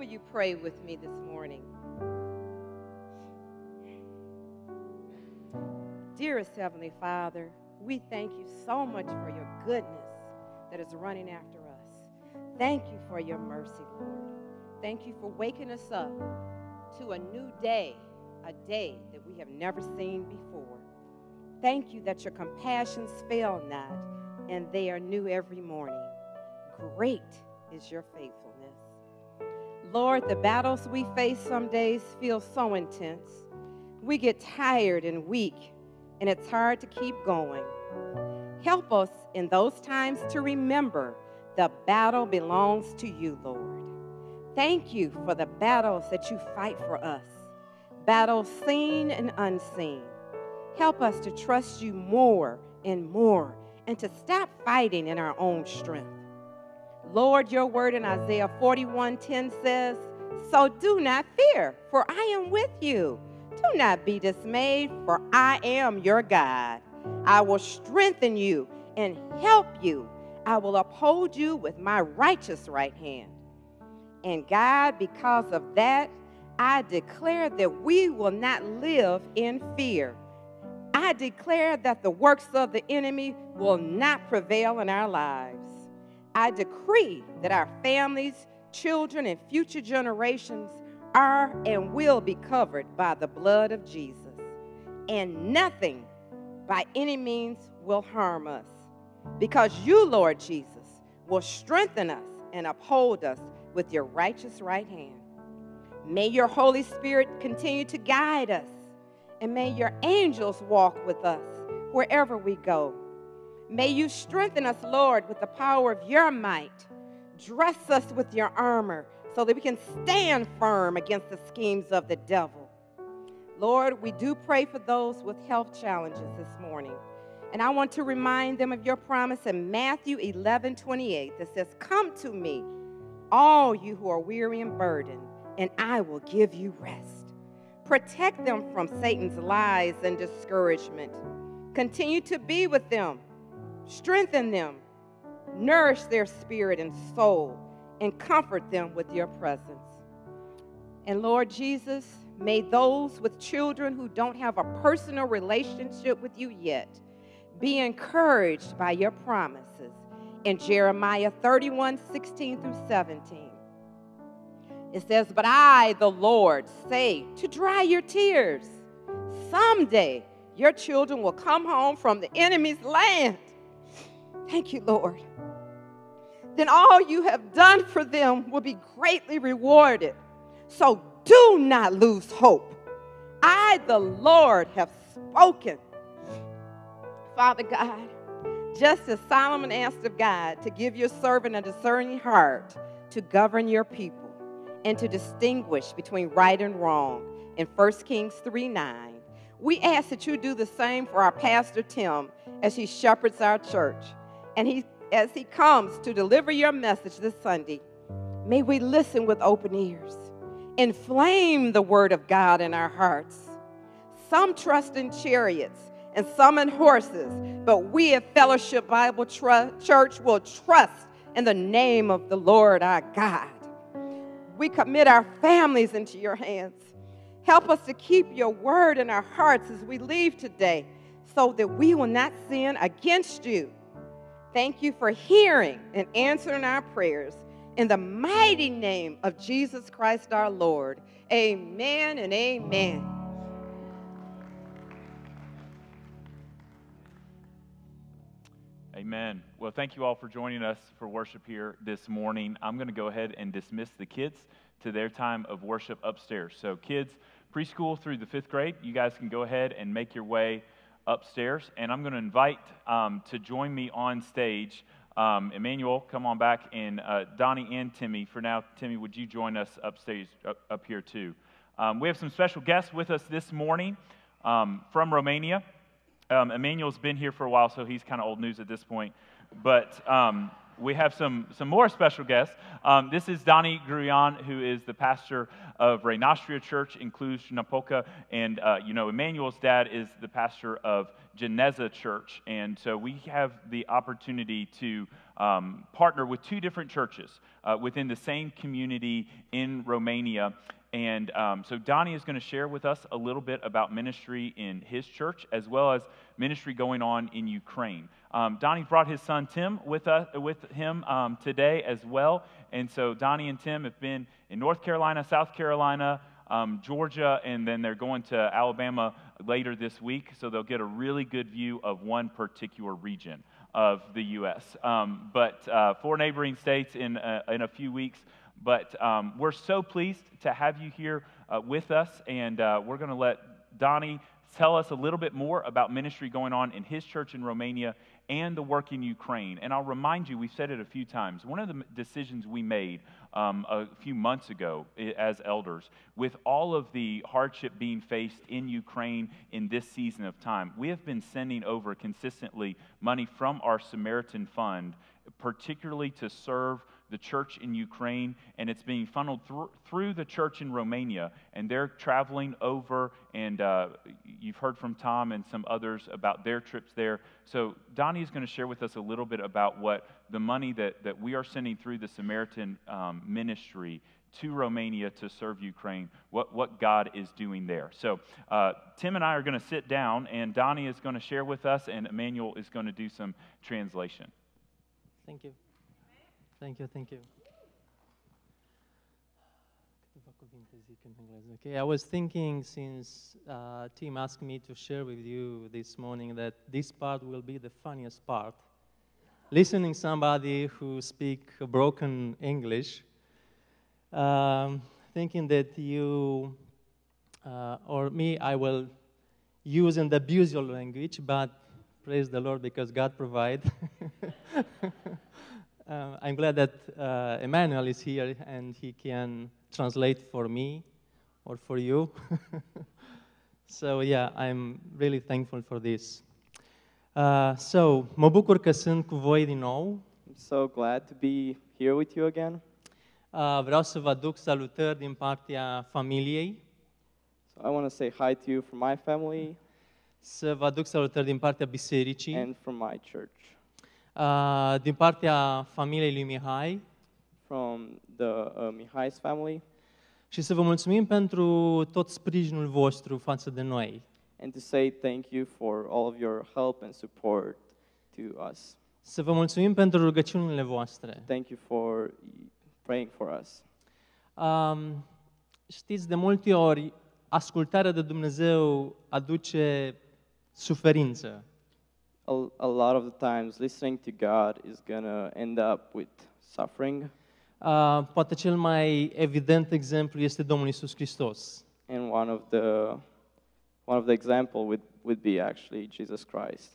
Will you pray with me this morning? Dearest Heavenly Father, we thank you so much for your goodness that is running after us. Thank you for your mercy, Lord. Thank you for waking us up to a new day, a day that we have never seen before. Thank you that your compassions fail not, and they are new every morning. Great is your faithfulness. Lord, the battles we face some days feel so intense. We get tired and weak and it's hard to keep going. Help us in those times to remember the battle belongs to you, Lord. Thank you for the battles that you fight for us, battles seen and unseen. Help us to trust you more and more and to stop fighting in our own strength. Lord, your word in Isaiah 41:10 says, "So do not fear, for I am with you. Do not be dismayed, for I am your God. I will strengthen you and help you. I will uphold you with my righteous right hand. And God, because of that, I declare that we will not live in fear. I declare that the works of the enemy will not prevail in our lives. I decree that our families, children, and future generations are and will be covered by the blood of Jesus, and nothing by any means will harm us. Because you, Lord Jesus, will strengthen us and uphold us with your righteous right hand. May your Holy Spirit continue to guide us, and may your angels walk with us wherever we go. May you strengthen us, Lord, with the power of your might. Dress us with your armor so that we can stand firm against the schemes of the devil. Lord, we do pray for those with health challenges this morning. And I want to remind them of your promise in Matthew 11 28 that says, Come to me, all you who are weary and burdened, and I will give you rest. Protect them from Satan's lies and discouragement. Continue to be with them, strengthen them, nourish their spirit and soul and comfort them with your presence. And Lord Jesus, may those with children who don't have a personal relationship with you yet be encouraged by your promises in Jeremiah 31 16 through 17. It says, But I, the Lord, say to dry your tears. Someday your children will come home from the enemy's land. Thank you, Lord then all you have done for them will be greatly rewarded. So do not lose hope. I, the Lord, have spoken. Father God, just as Solomon asked of God to give your servant a discerning heart to govern your people and to distinguish between right and wrong in 1 Kings 3 9, we ask that you do the same for our pastor Tim as he shepherds our church. And he as he comes to deliver your message this Sunday, may we listen with open ears. Inflame the word of God in our hearts. Some trust in chariots and some in horses, but we at Fellowship Bible Church will trust in the name of the Lord our God. We commit our families into your hands. Help us to keep your word in our hearts as we leave today so that we will not sin against you Thank you for hearing and answering our prayers. In the mighty name of Jesus Christ our Lord. Amen and amen. Amen. Well, thank you all for joining us for worship here this morning. I'm going to go ahead and dismiss the kids to their time of worship upstairs. So, kids, preschool through the fifth grade, you guys can go ahead and make your way upstairs, and I'm going to invite um, to join me on stage. Um, Emmanuel, come on back, and uh, Donnie and Timmy. For now, Timmy, would you join us upstage, up, up here too? Um, we have some special guests with us this morning um, from Romania. Um, Emmanuel's been here for a while, so he's kind of old news at this point. But um, we have some, some more special guests. Um, this is Donnie Gruyan, who is the pastor of Renastria Church in Cluj-Napoca. And, uh, you know, Emmanuel's dad is the pastor of Geneza Church. And so we have the opportunity to um, partner with two different churches uh, within the same community in Romania. And um, so Donnie is going to share with us a little bit about ministry in his church as well as ministry going on in Ukraine. Um, Donnie brought his son Tim with, us, with him um, today as well. And so Donnie and Tim have been in North Carolina, South Carolina, um, Georgia, and then they're going to Alabama later this week. So they'll get a really good view of one particular region of the U.S. Um, but uh, four neighboring states in, uh, in a few weeks. But um, we're so pleased to have you here uh, with us, and uh, we're going to let Donnie tell us a little bit more about ministry going on in his church in Romania and the work in Ukraine. And I'll remind you, we've said it a few times, one of the decisions we made um, a few months ago as elders, with all of the hardship being faced in Ukraine in this season of time, we have been sending over consistently money from our Samaritan Fund, particularly to serve the church in Ukraine, and it's being funneled through, through the church in Romania. And they're traveling over, and uh, you've heard from Tom and some others about their trips there. So Donnie is going to share with us a little bit about what the money that, that we are sending through the Samaritan um, ministry to Romania to serve Ukraine, what, what God is doing there. So, uh, Tim and I are going to sit down, and Donnie is going to share with us, and Emmanuel is going to do some translation. Thank you. Thank you, thank you. Okay, I was thinking since uh, Tim asked me to share with you this morning that this part will be the funniest part. Listening somebody who speak broken English, um, thinking that you uh, or me, I will use and abuse your language, but praise the Lord because God provide. Uh, I'm glad that uh, Emmanuel is here and he can translate for me or for you. so yeah, I'm really thankful for this. Uh, so, mă bucur că sunt cu voi din nou. I'm so glad to be here with you again. Uh, vreau să vă aduc salutări din partea familiei. So I want to say hi to you from my family Să vă aduc salutări din partea bisericii. and from my church. Uh, din partea familiei lui Mihai from the uh, Mihai's family și să vă mulțumim pentru tot sprijinul vostru față de noi. and to say thank you for all of your help and support to us. Să vă mulțumim pentru rugăciunile voastre. Thank you for praying for us. Um, știți, de multe ori, ascultarea de Dumnezeu aduce suferință. A, a lot of the times, listening to God is going to end up with suffering. Uh, poate cel mai evident exemplu este Domnul Isus Hristos. And one of the, one of the example would, would be actually Jesus Christ.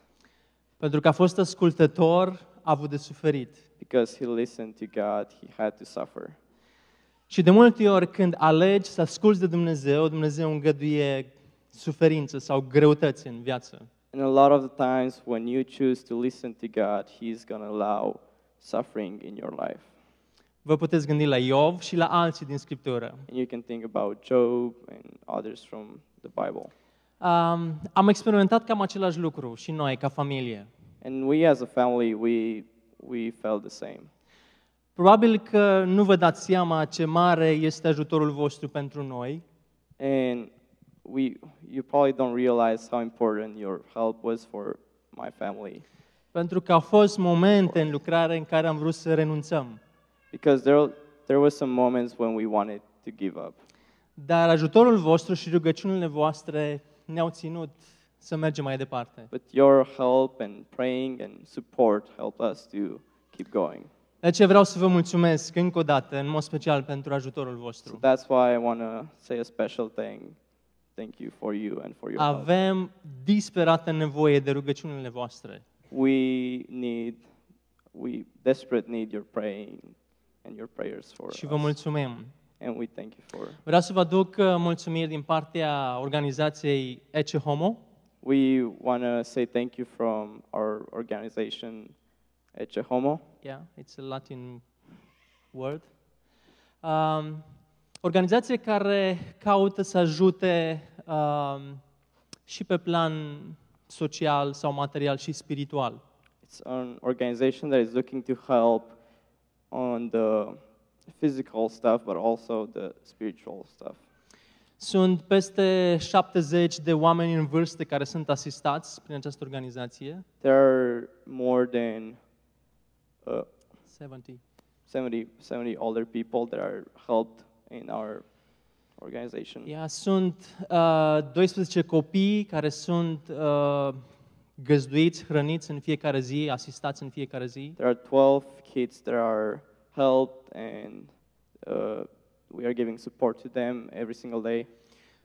Pentru că a fost ascultător, a avut de suferit. Because he listened to God, he had to suffer. Și de multe ori când alegi să asculți de Dumnezeu, Dumnezeu îngăduie suferință sau greutăți în viață. And a lot of the times when you choose to listen to God, He's going to allow suffering in your life. Vă puteți gândi la Iov și la alții din Scriptură. And you can think about Job and others from the Bible. Um, am experimentat cam același lucru și noi, ca familie. And we as a family, we, we felt the same. Probabil că nu vă dați seama ce mare este ajutorul vostru pentru noi, And we, you probably don't realize how important your help was for my family. pentru că au fost momente în lucrare în care am vrut să renunțăm. Because there, there were some moments when we wanted to give up. Dar ajutorul vostru și rugăciunile voastre ne-au ținut să mergem mai departe. But your help and praying and support helped us to keep going. De aceea vreau să vă mulțumesc încă o dată, în mod special, pentru ajutorul So vostru. that's why I want to say a special thing. Thank you for you and for your help. Disperată nevoie de rugăciunile voastre. We need, we desperate need your praying and your prayers for Și vă us. mulțumim. And we thank you for. Vreau să vă aduc uh, mulțumiri din partea organizației Ecce Homo, We want to say thank you from our organization, Ecce Homo. Yeah, it's a Latin word. Um, organizație care caută să ajute um, și pe plan social sau material și spiritual. It's an organization that is looking to help on the physical stuff, but also the spiritual stuff. Sunt peste 70 de oameni în vârstă care sunt asistați prin această organizație. There are more than uh, 70. 70, 70 older people that are helped in our organization. Yeah, sunt uh, 12 copii care sunt uh, găzduiți, hrăniți în fiecare zi, asistați în fiecare zi. There are 12 kids that are helped, and uh, we are giving support to them every single day.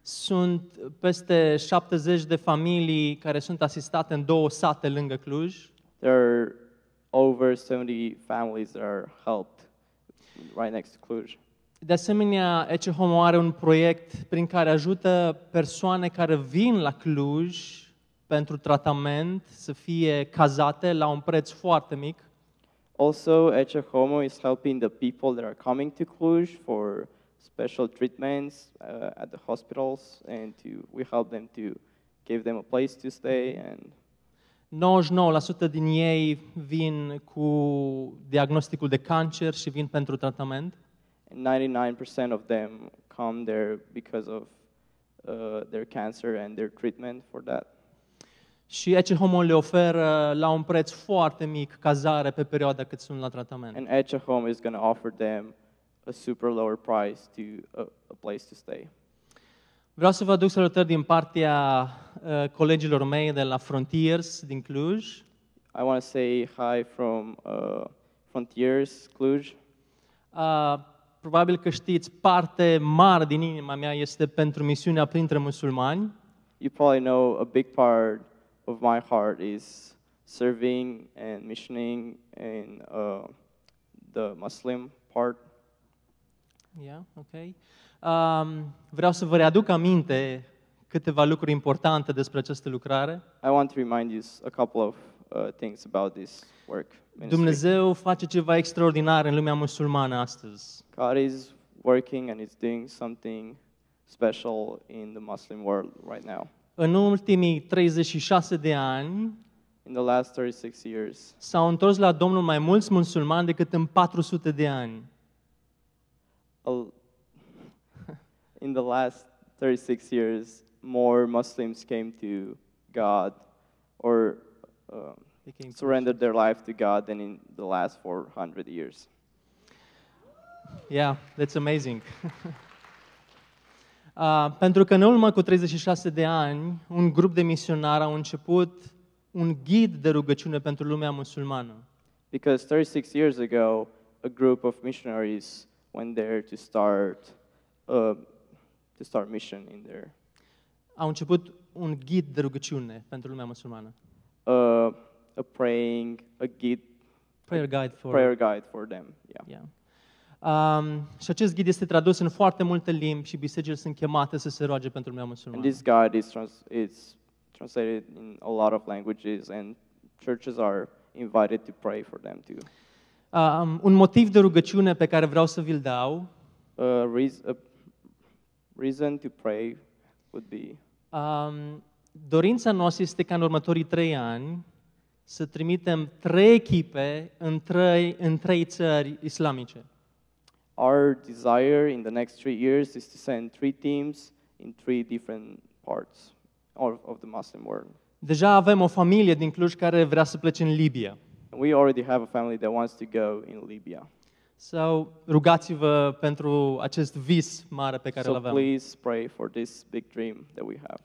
Sunt peste 70 de familii care sunt asistate în două sate lângă Cluj. There are over 70 families that are helped right next to Cluj. De asemenea, Ece Homo are un proiect prin care ajută persoane care vin la Cluj pentru tratament să fie cazate la un preț foarte mic. Also, Ecce Homo is helping the people that are coming to Cluj for special treatments uh, at the hospitals, and to we help them to give them a place to stay and 99% din ei vin cu diagnosticul de cancer și vin pentru tratament. And 99% of them come there because of uh, their cancer and their treatment for that. Și Ece Homo le oferă la un preț foarte mic cazare pe perioada cât sunt la tratament. And Ecce Home is going to offer them a super lower price to a, a place to stay. Vreau să vă aduc salutări din partea uh, colegilor mei de la Frontiers din Cluj. I want to say hi from uh, Frontiers, Cluj. Uh, probabil că știți, parte mare din inima mea este pentru misiunea printre musulmani. You probably know a big part of my heart is serving and missioning in uh, the Muslim part. Yeah, okay. Um, vreau să vă readuc aminte câteva lucruri importante despre această lucrare. I want to remind you s- a couple of uh, Uh, things about this work. ministry. Dumnezeu face ceva extraordinar în lumea musulmană astăzi. God is working and is doing something special in the Muslim world right now. În ultimii 36 de ani In the last 36 years, s-au întors la Domnul mai mulți musulmani decât în 400 de ani. in the last 36 years, more Muslims came to God or uh, surrendered their life to God than in the last 400 years. Yeah, that's amazing. uh, pentru că în urmă cu 36 de ani, un grup de misionari au început un ghid de rugăciune pentru lumea musulmană. Because 36 years ago, a group of missionaries went there to start uh, to start mission in there. Au început un ghid de rugăciune pentru lumea musulmană. Uh, a praying, a guide, Prayer guide for prayer guide for them. Yeah. Yeah. Um, și acest ghid este tradus în foarte multe limbi și bisericile sunt chemate să se roage pentru lumea And musulmană. this guide is trans- it's translated in a lot of languages, and churches are invited to pray for them too. Um, un motiv de rugăciune pe care vreau să vi-l dau A, reas- a reason to pray would be Um, dorința noastră este ca în următorii trei ani să trimitem trei echipe în trei, în trei țări islamice. our desire in the next three years is to send three teams in three different parts of, of the Muslim world. Deja avem o familie din Cluj care vrea să plece în Libia. And we already have a family that wants to go in Libya. Sau rugați-vă pentru acest vis mare pe care îl So avem. please pray for this big dream that we have.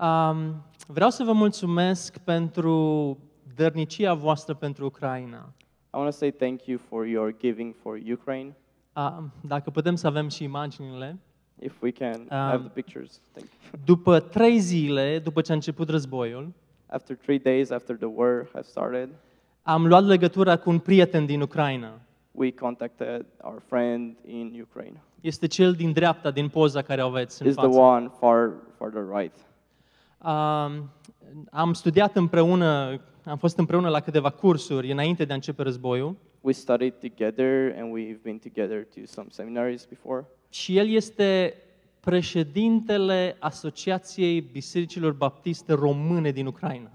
Um, vreau să vă mulțumesc pentru dărnicia voastră pentru Ucraina. I want to say thank you for your giving for Ukraine. Um, dacă putem să avem și imaginile. If we can have Um, the pictures, thank you. După trei zile, după ce a început războiul, After three days after the war has started, am luat legătura cu un prieten din Ucraina. we contacted our friend in Ukraine. Este cel din dreapta, din poza care o aveți în Is the față. one far farther right. Um, am studiat împreună am fost împreună la câteva cursuri înainte de a începe războiul We studied together and we've been together to some seminaries before. și el este președintele Asociației Bisericilor Baptiste Române din Ucraina.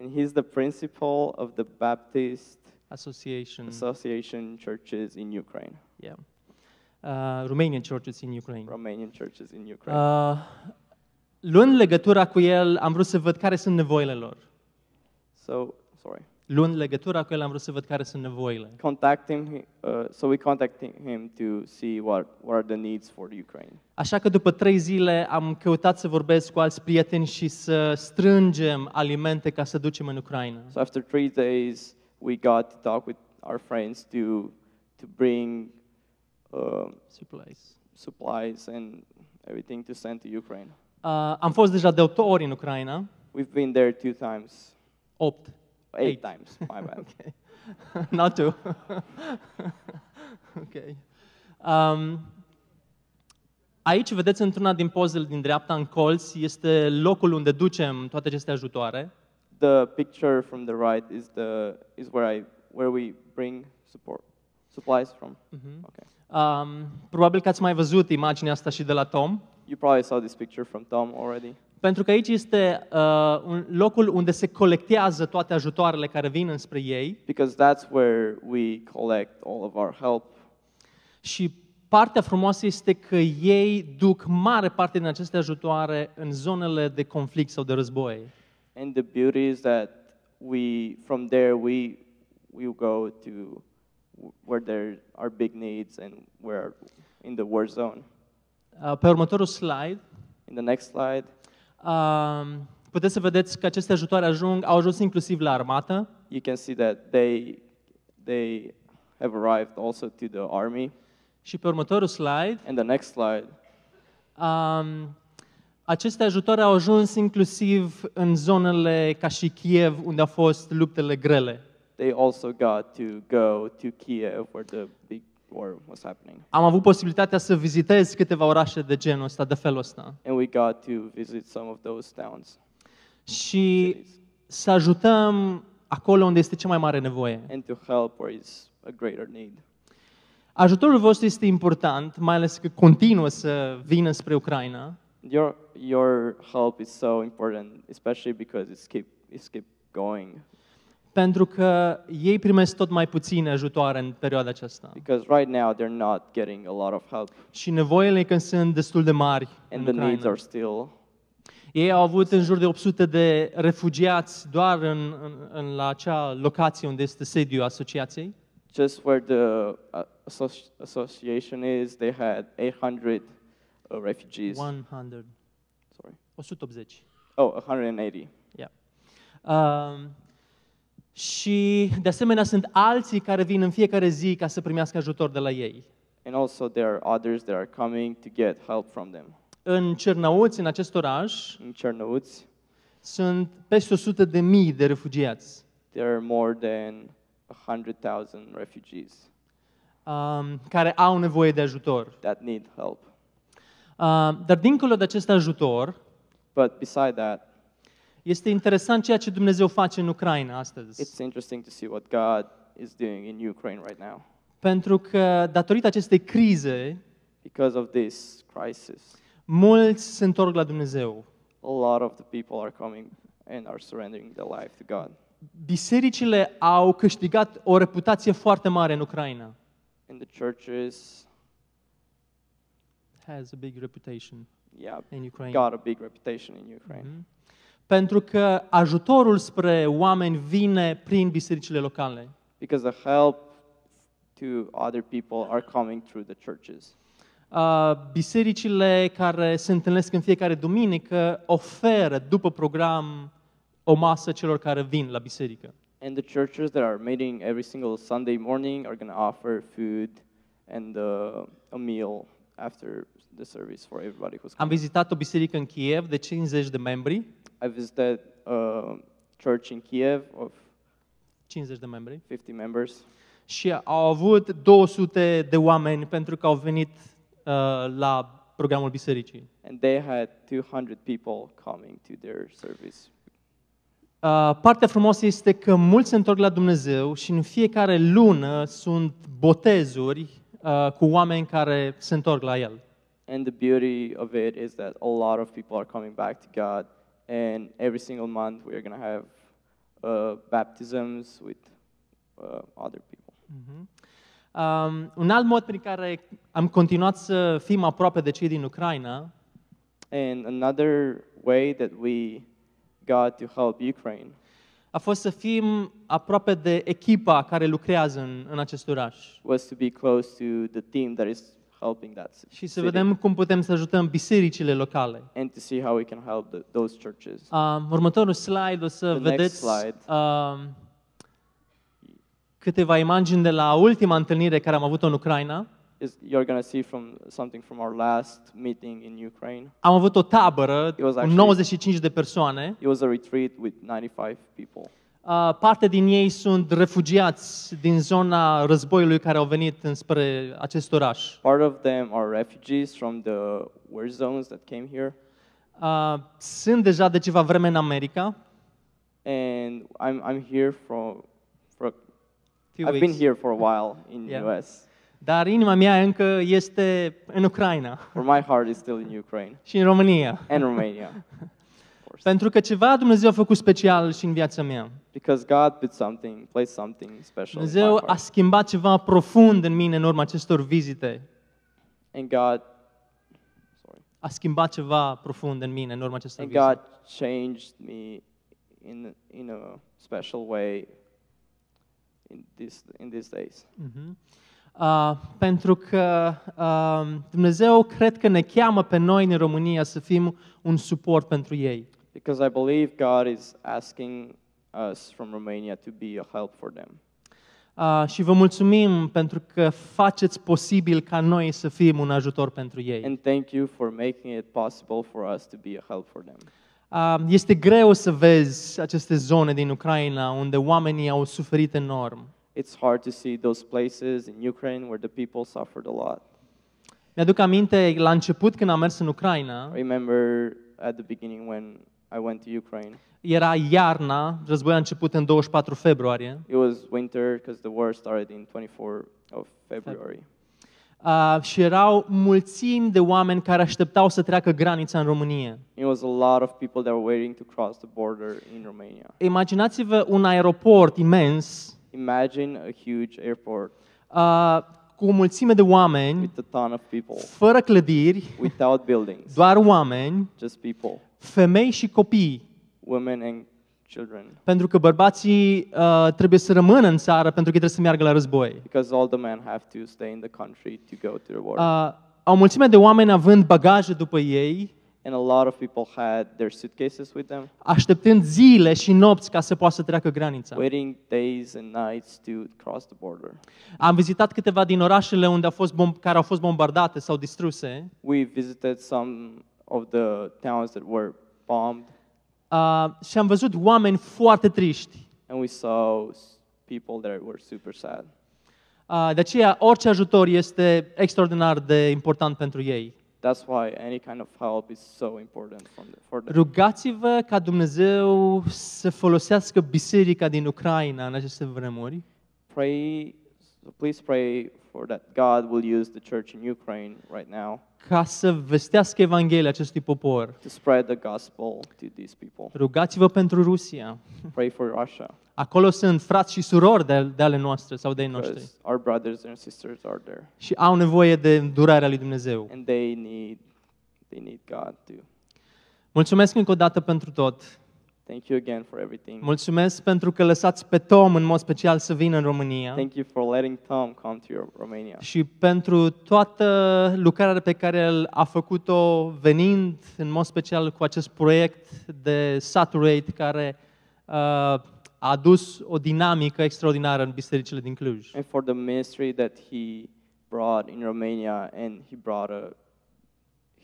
And he's the principal of the Baptist Association, Association churches in Ukraine, yeah. uh, Romanian Churches in Ukraine. Romanian churches in Ukraine. Uh, luând legătura cu el, am vrut să văd care sunt nevoile lor. so, sorry. Luând legătura cu el, am vrut să văd care sunt nevoile. Contacting him, uh, so we contacted him to see what, what are the needs for the Ukraine. Așa că după trei zile am căutat să vorbesc cu alți prieteni și să strângem alimente ca să ducem în Ucraina. So after three days, we got to talk with our friends to to bring uh, Supplies. supplies and everything to send to Ukraine. Uh, am fost deja de 8 ori în Ucraina. We've been there two times, 8. eight, Eight. times. My bad. Okay. Not two. okay. Um, aici, vedeți, într-una din pozele din dreapta, în colț, este locul unde ducem toate aceste ajutoare. The picture from the right is the is where I where we bring support supplies from. Okay. Um, probabil că ați mai văzut imaginea asta și de la Tom. You probably saw this picture from Tom already. Pentru că aici este uh, un locul unde se colectează toate ajutoarele care vin înspre ei Because that's where we collect all of our help. și partea frumoasă este că ei duc mare parte din aceste ajutoare în zonele de conflict sau de război. And the beauty is that we, from there, we, we go to where there are big needs and where in the war zone. Uh, Pe următorul slide, In the next slide, uh, puteți să vedeți că aceste ajutoare ajung, au ajuns inclusiv la armată you can see that they, they have arrived also to the army. și pe următorul slide, And the next slide, um, aceste ajutoare au ajuns inclusiv în zonele ca și Kiev, unde au fost luptele grele. they also got to go to Kiev where the big war was happening. Am avut posibilitatea să vizitez câteva orașe de genul ăsta, de felul ăsta. And we got to visit some of those towns Și cities, să ajutăm acolo unde este cea mai mare nevoie. and to help where is a greater need. Ajutorul vostru este important, mai ales că continuă să vină spre Ucraina. Your, your help is so important, especially because it's keep, it's keep going. Pentru că ei primesc tot mai puține ajutoare în perioada aceasta. Because right now they're not getting a lot of help, Și nevoile că sunt destul de mari în and the needs Ucraina. are still. Ei au avut în jur de 800 de refugiați doar în, în, în la acea locație unde este sediul asociației. Just where the uh, associ- association is, they had 800 uh, refugees. 100, Sorry. 180. Oh, 180. Yeah. Um, și de asemenea sunt alții care vin în fiecare zi ca să primească ajutor de la ei. And also there are others that are coming to get help from them. În Cernăuți, în acest oraș, In Chernowitz, sunt peste 100 de mii de refugiați there are more than 100,000 refugees um, care au nevoie de ajutor. that need help. Uh, dar dincolo de acest ajutor, But beside that, este interesant ceea ce Dumnezeu face în Ucraina astăzi. it's interesting to see what God is doing in Ukraine right now. Pentru că, datorită acestei crize, Because of this crisis, mulți se întorc la Dumnezeu. a lot of the people are coming and are surrendering their life to God. Bisericile au câștigat o reputație foarte mare în Ucraina. And the churches, Has a big reputation yeah, in Ukraine. got a big reputation in Ukraine. Mhm. Pentru că ajutorul spre oameni vine prin bisericile locale. Because the help to other people are coming through the churches. Uh, bisericile care se întâlnesc în fiecare duminică oferă, după program, o masă celor care vin la biserică. And the churches that are meeting every single Sunday morning are going to offer food and uh, a meal after the service for everybody who's Am coming. vizitat o biserică în Kiev de 50 de membri, I visited a church in Kiev of 50 de membri, 50 members, și au avut 200 de oameni pentru că au venit uh, la programul bisericii. and they had 200 people coming to their service. partea frumoasă este că mulți se întorc la Dumnezeu și în fiecare lună sunt botezuri uh, cu oameni care se întorc la El. And the beauty of it is that a lot of people are coming back to God, and every single month we are going to have uh, baptisms with uh, other people. Um, un alt mod prin care am continuat să fim aproape de cei din Ucraina. And another way that we got to help Ukraine a fost să fim aproape de echipa care lucrează în, în acest oraș. was to be close to the team that is helping that ci- și să city, vedem cum putem să ajutăm bisericile locale. and to see how we can help the, those churches. Um, următorul slide o să The next vedeți slide. um, câteva imagini de la ultima întâlnire care am avut-o în Ucraina. Is you're going to see from something from our last meeting in Ukraine. Am avut o tabără It was cu actually- 95 de persoane. It was a retreat with 95 people. Uh, parte din ei sunt refugiați din zona războiului care au venit înspre acest oraș. Part of them are refugees from the war zones that came here, Uh, sunt deja de ceva vreme în America. and I'm I'm here from for Few I've been weeks. here for a while in Yeah. US. Dar inima mea încă este în Ucraina Or my heart is still in Ukraine și în România. and Romania, of course. Pentru că ceva Dumnezeu a făcut special și în viața mea. Because God put something, placed something special in my Dumnezeu a heart, schimbat ceva profund în mine în urma acestor vizite. and God, sorry, A schimbat ceva profund în mine în urma acestor and vizite. God changed me in in a special way in this in these days. Mhm. Uh, pentru că uh, Dumnezeu cred că ne cheamă pe noi în România să fim un suport pentru ei. Because I believe God is asking us from Romania to be a help for them. Uh, și vă mulțumim pentru că faceți posibil ca noi să fim un ajutor pentru ei. And thank you for making it possible for us to be a help for them. Uh, este greu să vezi aceste zone din Ucraina unde oamenii au suferit enorm. It's hard to see those places in Ukraine where the people suffered a lot. Mi-aduc aminte la început când am mers în Ucraina, I remember at the beginning when I went to Ukraine, era iarna, războiul a început în 24 februarie. it was winter because the war started in 24 of February. Uh, și erau mulțimi de oameni care așteptau să treacă granița în România. It was a lot of people that were waiting to cross the border in Romania. Imaginați-vă un aeroport imens Imagine a huge airport uh, cu o mulțime de oameni, with a ton of people, fără clădiri, without buildings, doar oameni, just people, femei și copii. women and children. Pentru că bărbații uh, trebuie să rămână în țară pentru că ei trebuie să meargă la război. Because all the men have to stay in the country to go to the war. Uh, au o mulțime de oameni având bagaje după ei, and a lot of people had their suitcases with them, așteptând zile și nopți ca să poată să treacă granița. waiting days and nights to cross the border. Am vizitat câteva din orașele unde au fost bom- care au fost bombardate sau distruse We visited some of the towns that were bombed, uh, și am văzut oameni foarte triști. and we saw s- people that were super sad. Uh, de aceea, orice ajutor este extraordinar de important pentru ei. That's why any kind of help is so important from the, for them. Rugați-vă ca Dumnezeu să folosească biserica din Ucraina în aceste vremuri Pray, so please pray for that God will use the church in Ukraine right now ca să vestească Evanghelia acestui popor. to spread the gospel to these people. Rugați-vă pentru Rusia. Pray for Russia Acolo sunt frați și surori de, de ale noastre sau de ai noștri. because our brothers and sisters are there. Și au nevoie de durarea lui Dumnezeu. and they need they need God too. Mulțumesc încă o dată pentru tot. Thank you again for everything. Mulțumesc pentru că lăsați pe Tom în mod special să vină în România. Thank you for letting Tom come to your Romania Și pentru toată lucrarea pe care el a făcut-o venind în mod special cu acest proiect de Saturate care uh, a adus o dinamică extraordinară în bisericile din Cluj. and for the ministry that he brought in Romania and he brought a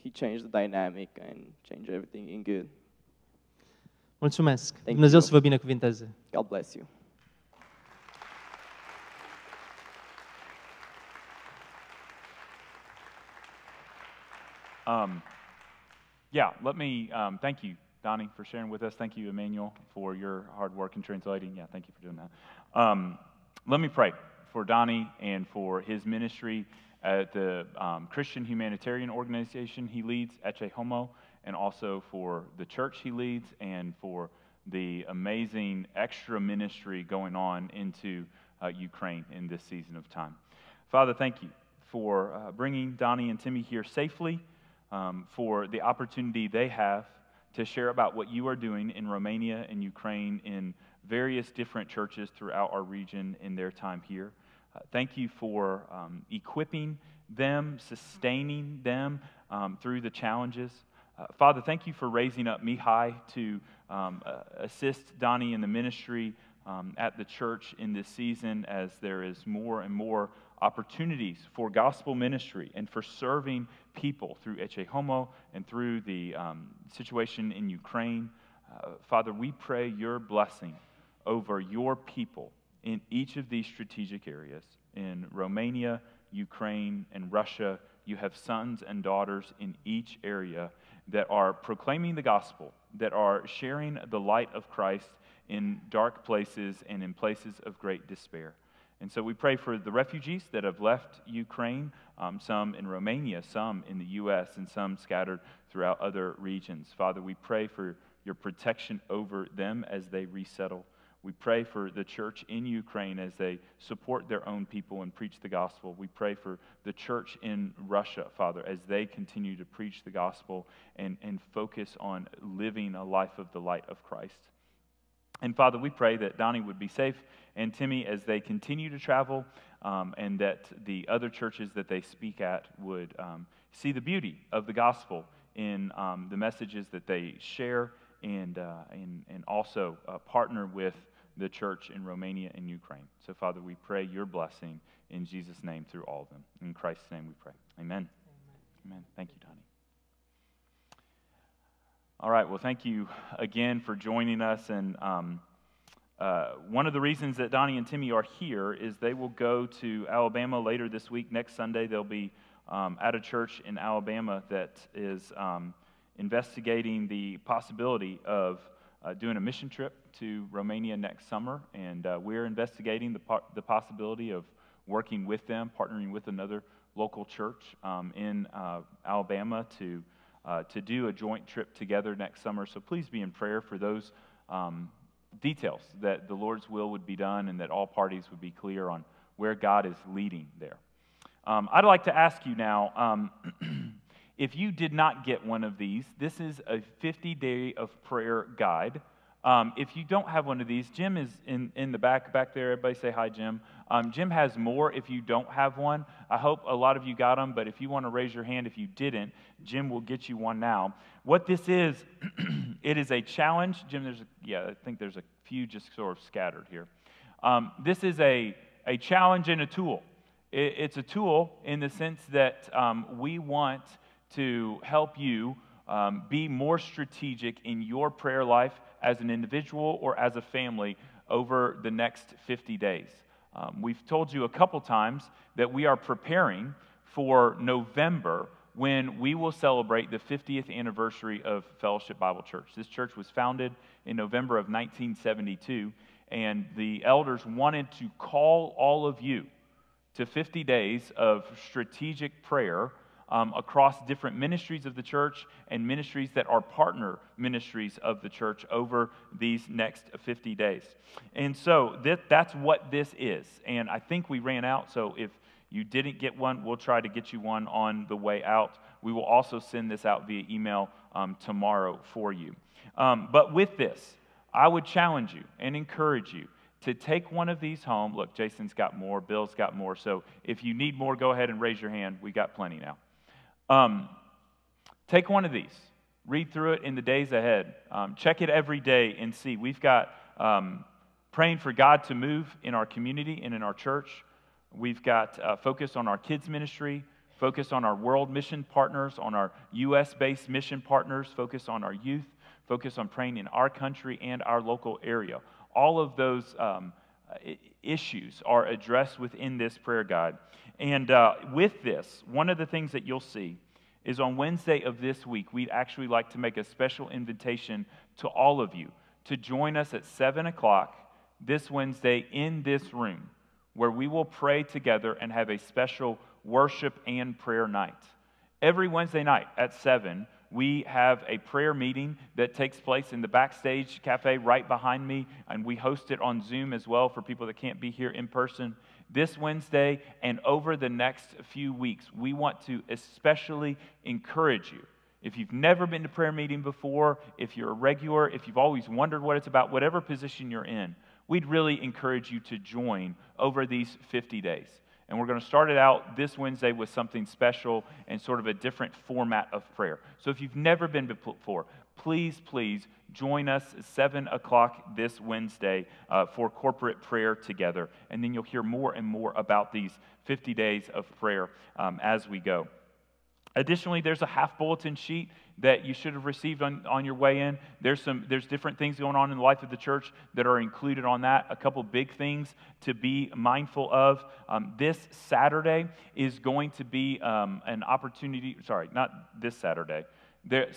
he changed the dynamic and changed everything in good. Mulțumesc. you. Dumnezeu să vă binecuvinteze. God bless you. Um, yeah, let me um, thank you, Donnie, for sharing with us. Thank you, Emmanuel, for your hard work in translating. Yeah, thank you for doing that. Um, let me pray for Donnie and for his ministry at the um, Christian humanitarian organization he leads, Ecce Homo, and also for the church he leads and for the amazing extra ministry going on into uh, Ukraine in this season of time. Father, thank you for uh, bringing Donnie and Timmy here safely, um, for the opportunity they have to share about what you are doing in Romania and Ukraine in various different churches throughout our region in their time here. Uh, thank you for um, equipping them, sustaining them um, through the challenges. Uh, Father, thank you for raising up Mihai to um, assist Donnie in the ministry um, at the church in this season as there is more and more opportunities for gospel ministry and for serving people through Ecce Homo and through the um, situation in Ukraine. Uh, Father, we pray your blessing over your people in each of these strategic areas. In Romania, Ukraine, and Russia, you have sons and daughters in each area that are proclaiming the gospel, that are sharing the light of Christ in dark places and in places of great despair. And so we pray for the refugees that have left Ukraine, um, some in Romania, some in the U.S., and some scattered throughout other regions. Father, we pray for your protection over them as they resettle. We pray for the church in Ukraine as they support their own people and preach the gospel. We pray for the church in Russia, Father, as they continue to preach the gospel and, and focus on living a life of the light of Christ. And Father, we pray that Donnie would be safe and Timmy as they continue to travel, um, and that the other churches that they speak at would um, see the beauty of the gospel in um, the messages that they share and, uh, and, and also uh, partner with the church in Romania and Ukraine. So, Father, we pray your blessing in Jesus' name through all of them. In Christ's name we pray. Amen. Amen. Amen. Thank you, Donnie. All right. Well, thank you again for joining us. And um, uh, one of the reasons that Donnie and Timmy are here is they will go to Alabama later this week. Next Sunday, they'll be um, at a church in Alabama that is um, investigating the possibility of uh, doing a mission trip to Romania next summer. And uh, we're investigating the, po- the possibility of working with them, partnering with another local church um, in uh, Alabama to, uh, to do a joint trip together next summer. So please be in prayer for those um, details, that the Lord's will would be done and that all parties would be clear on where God is leading there. Um, I'd like to ask you now um, if you did not get one of these, this is a 50 day of prayer guide. Um, if you don't have one of these, Jim is in, in the back back there. Everybody say hi, Jim. Um, Jim has more if you don't have one. I hope a lot of you got them, but if you want to raise your hand if you didn't, Jim will get you one now. What this is, it is a challenge. Jim, there's a, yeah, I think there's a few just sort of scattered here. Um, this is a, a challenge and a tool. It, it's a tool in the sense that um, we want to help you um, be more strategic in your prayer life as an individual or as a family over the next 50 days. Um, we've told you a couple times that we are preparing for November when we will celebrate the 50th anniversary of Fellowship Bible Church. This church was founded in November of 1972, and the elders wanted to call all of you to 50 days of strategic prayer um, across different ministries of the church and ministries that are partner ministries of the church over these next 50 days. And so that, that's what this is. And I think we ran out, so if you didn't get one, we'll try to get you one on the way out. We will also send this out via email um, tomorrow for you. Um, but with this, I would challenge you and encourage you to take one of these home. Look, Jason's got more, Bill's got more. So if you need more, go ahead and raise your hand. We got plenty now. Um, take one of these, read through it in the days ahead. Um, check it every day and see. We've got um, praying for God to move in our community and in our church. We've got uh, focus on our kids' ministry, focus on our world mission partners, on our U.S. based mission partners, focus on our youth, focus on praying in our country and our local area. All of those um, issues are addressed within this prayer guide. And uh, with this, one of the things that you'll see is on Wednesday of this week, we'd actually like to make a special invitation to all of you to join us at 7 o'clock this Wednesday in this room, where we will pray together and have a special worship and prayer night. Every Wednesday night at 7, we have a prayer meeting that takes place in the backstage cafe right behind me, and we host it on Zoom as well for people that can't be here in person. This Wednesday and over the next few weeks, we want to especially encourage you. If you've never been to prayer meeting before, if you're a regular, if you've always wondered what it's about, whatever position you're in, we'd really encourage you to join over these 50 days. And we're going to start it out this Wednesday with something special and sort of a different format of prayer. So if you've never been before, please, please join us at 7 o'clock this Wednesday uh, for corporate prayer together. And then you'll hear more and more about these 50 days of prayer um, as we go. Additionally, there's a half bulletin sheet that you should have received on, on your way in. There's some there's different things going on in the life of the church that are included on that. A couple big things to be mindful of. Um, this Saturday is going to be um, an opportunity. Sorry, not this Saturday.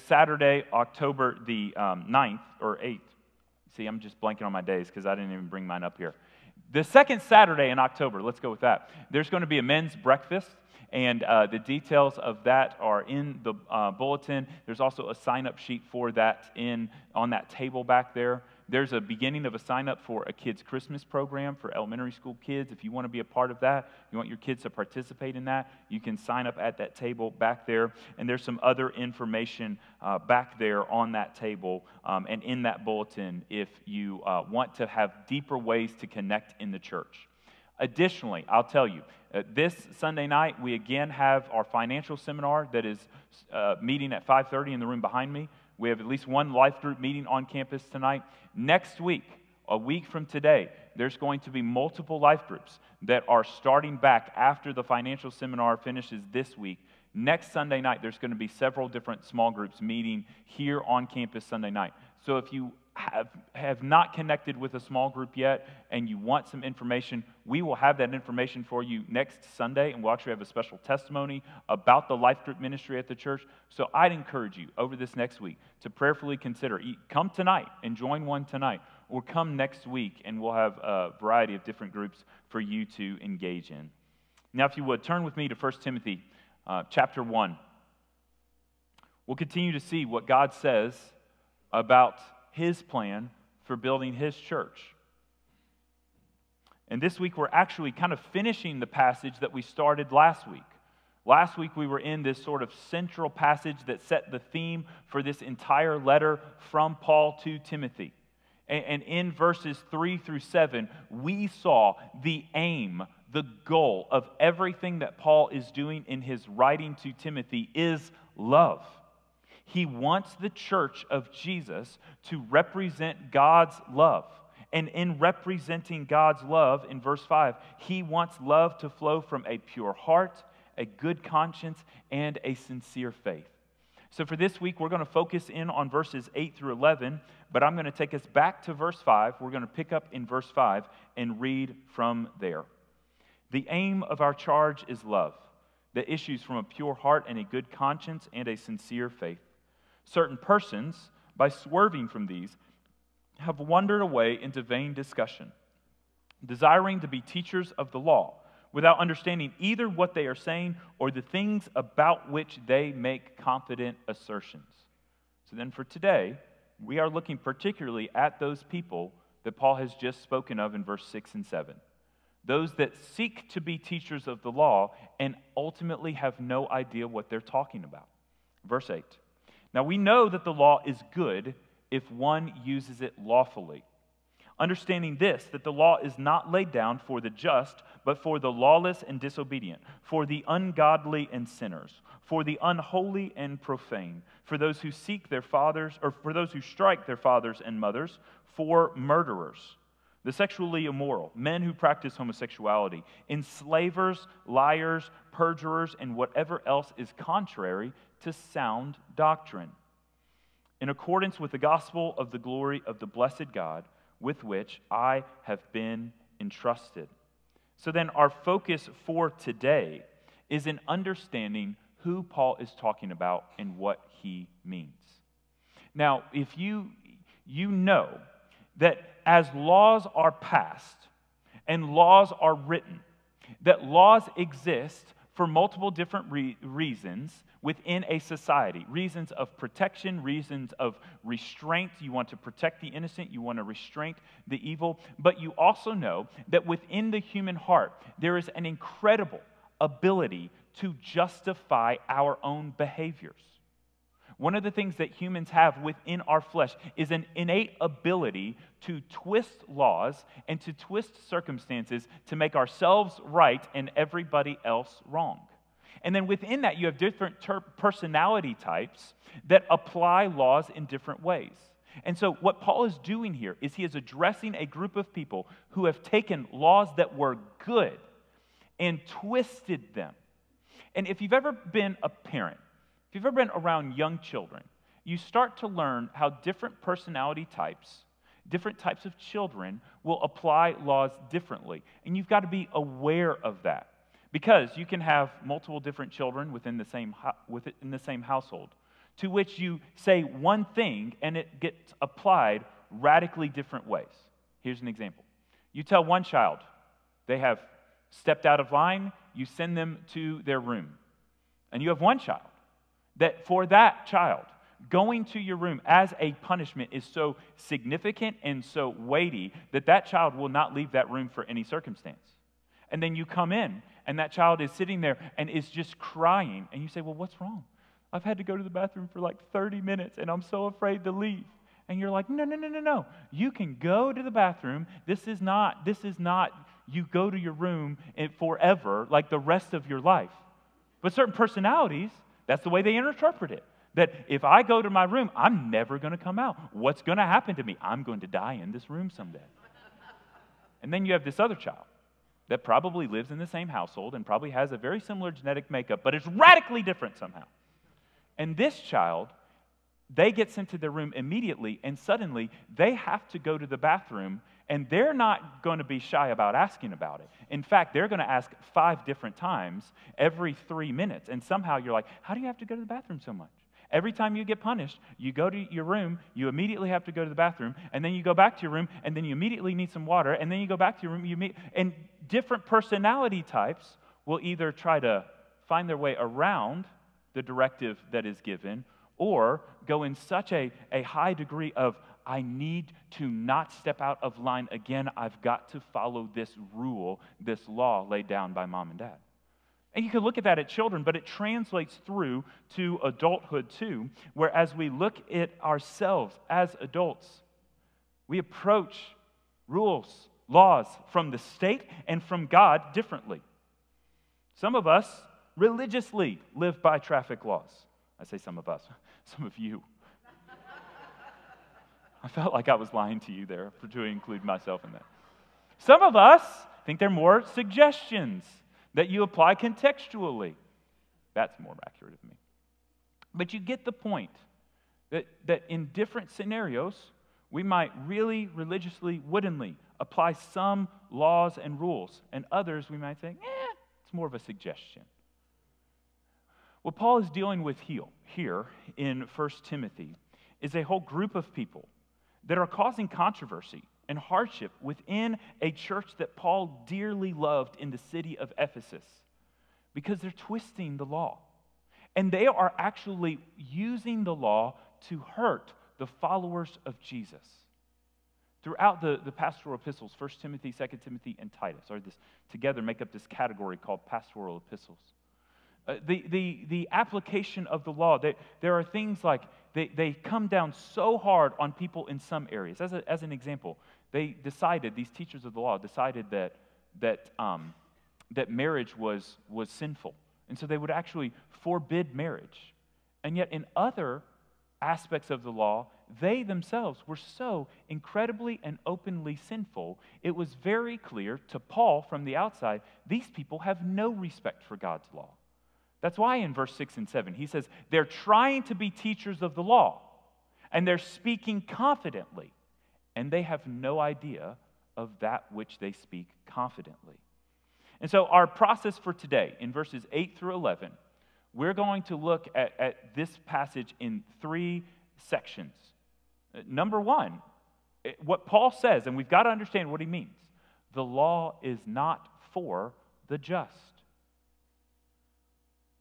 Saturday, October the um, 9th or 8th. See, I'm just blanking on my days because I didn't even bring mine up here. The second Saturday in October, let's go with that. There's going to be a men's breakfast and uh, the details of that are in the uh, bulletin. There's also a sign up sheet for that in, on that table back there. There's a beginning of a sign up for a kids' Christmas program for elementary school kids. If you want to be a part of that, you want your kids to participate in that, you can sign up at that table back there. And there's some other information uh, back there on that table um, and in that bulletin if you uh, want to have deeper ways to connect in the church. Additionally, I'll tell you, uh, this Sunday night we again have our financial seminar that is uh, meeting at 5:30 in the room behind me. We have at least one life group meeting on campus tonight. Next week, a week from today, there's going to be multiple life groups that are starting back after the financial seminar finishes this week. Next Sunday night, there's going to be several different small groups meeting here on campus Sunday night. So if you have, have not connected with a small group yet and you want some information, we will have that information for you next Sunday, and we'll actually have a special testimony about the life group ministry at the church. So I'd encourage you over this next week to prayerfully consider come tonight and join one tonight, or come next week and we'll have a variety of different groups for you to engage in. Now, if you would, turn with me to 1 Timothy uh, chapter 1. We'll continue to see what God says about his plan for building his church. And this week, we're actually kind of finishing the passage that we started last week. Last week, we were in this sort of central passage that set the theme for this entire letter from Paul to Timothy. And, in verses 3 through 7, we saw the aim, the goal of everything that Paul is doing in his writing to Timothy is love. He wants the church of Jesus to represent God's love. And in representing God's love in verse 5, he wants love to flow from a pure heart, a good conscience, and a sincere faith. So for this week, we're going to focus in on verses 8 through 11, but I'm going to take us back to verse 5. We're going to pick up in verse 5 and read from there. The aim of our charge is love that issues from a pure heart and a good conscience and a sincere faith. Certain persons, by swerving from these, have wandered away into vain discussion, desiring to be teachers of the law, without understanding either what they are saying or the things about which they make confident assertions. So then, for today, we are looking particularly at those people that Paul has just spoken of in verse 6 and 7. Those that seek to be teachers of the law and ultimately have no idea what they're talking about. Verse 8 now we know that the law is good if one uses it lawfully. Understanding this, that the law is not laid down for the just, but for the lawless and disobedient, for the ungodly and sinners, for the unholy and profane, for those who seek their fathers, or for those who strike their fathers and mothers, for murderers, the sexually immoral, men who practice homosexuality, enslavers, liars, perjurers, and whatever else is contrary to sound doctrine, in accordance with the gospel of the glory of the blessed God with which I have been entrusted. So then, our focus for today is in understanding who Paul is talking about and what he means. Now, if you you know that as laws are passed and laws are written, that laws exist for multiple different re- reasons within a society reasons of protection, reasons of restraint. You want to protect the innocent, you want to restrain the evil. But you also know that within the human heart, there is an incredible ability to justify our own behaviors. One of the things that humans have within our flesh is an innate ability to twist laws and to twist circumstances to make ourselves right and everybody else wrong. And then within that, you have different ter- personality types that apply laws in different ways. And so, what Paul is doing here is he is addressing a group of people who have taken laws that were good and twisted them. And if you've ever been a parent, if you've ever been around young children, you start to learn how different personality types, different types of children will apply laws differently. And you've got to be aware of that because you can have multiple different children within the same, within the same household to which you say one thing and it gets applied radically different ways. Here's an example. You tell one child they have stepped out of line, you send them to their room. And you have one child that for that child, going to your room as a punishment is so significant and so weighty that that child will not leave that room for any circumstance. And then you come in, and that child is sitting there and is just crying. And you say, Well, what's wrong? I've had to go to the bathroom for like 30 minutes, and I'm so afraid to leave. And you're like, No, no, no, no, no. You can go to the bathroom. This is not, this is not, you go to your room eh, forever like the rest of your life. But certain personalities, that's the way they interpret it. That if I go to my room, I'm never going to come out. What's going to happen to me? I'm going to die in this room someday. and then you have this other child that probably lives in the same household and probably has a very similar genetic makeup, but it's radically different somehow. And this child, they get sent to their room immediately, and suddenly they have to go to the bathroom and they're not going to be shy about asking about it. In fact, they're going to ask five different times every three minutes. And somehow you're like, how do you have to go to the bathroom so much? Every time you get punished, you go to your room, you immediately have to go to the bathroom, and then you go back to your room, and then you immediately need some water, and then you go back to your room. You meet, and different personality types will either try to find their way around the directive that is given or go in such a, a high degree of, I need to not step out of line again. I've got to follow this rule, this law laid down by mom and dad. And you can look at that at children, but it translates through to adulthood too, where as we look at ourselves as adults, we approach rules, laws from the state and from God differently. Some of us religiously live by traffic laws. I say some of us, some of you. I felt like I was lying to you there to include myself in that. Some of us think they're more suggestions that you apply contextually. That's more accurate of me. But you get the point that, that in different scenarios, we might really religiously, woodenly apply some laws and rules, and others we might think, eh, it's more of a suggestion. What Paul is dealing with here in 1 Timothy is a whole group of people that are causing controversy and hardship within a church that Paul dearly loved in the city of Ephesus because they're twisting the law. And they are actually using the law to hurt the followers of Jesus. Throughout the, the pastoral epistles, 1 Timothy, 2 Timothy, and Titus, are this together make up this category called pastoral epistles. Uh, the, the, the application of the law, they, there are things like they, they come down so hard on people in some areas. As, a, as an example, they decided, these teachers of the law decided that, that, um, that marriage was, was sinful. And so they would actually forbid marriage. And yet, in other aspects of the law, they themselves were so incredibly and openly sinful, it was very clear to Paul from the outside these people have no respect for God's law. That's why in verse 6 and 7, he says they're trying to be teachers of the law and they're speaking confidently, and they have no idea of that which they speak confidently. And so, our process for today in verses 8 through 11, we're going to look at, at this passage in three sections. Number one, what Paul says, and we've got to understand what he means the law is not for the just.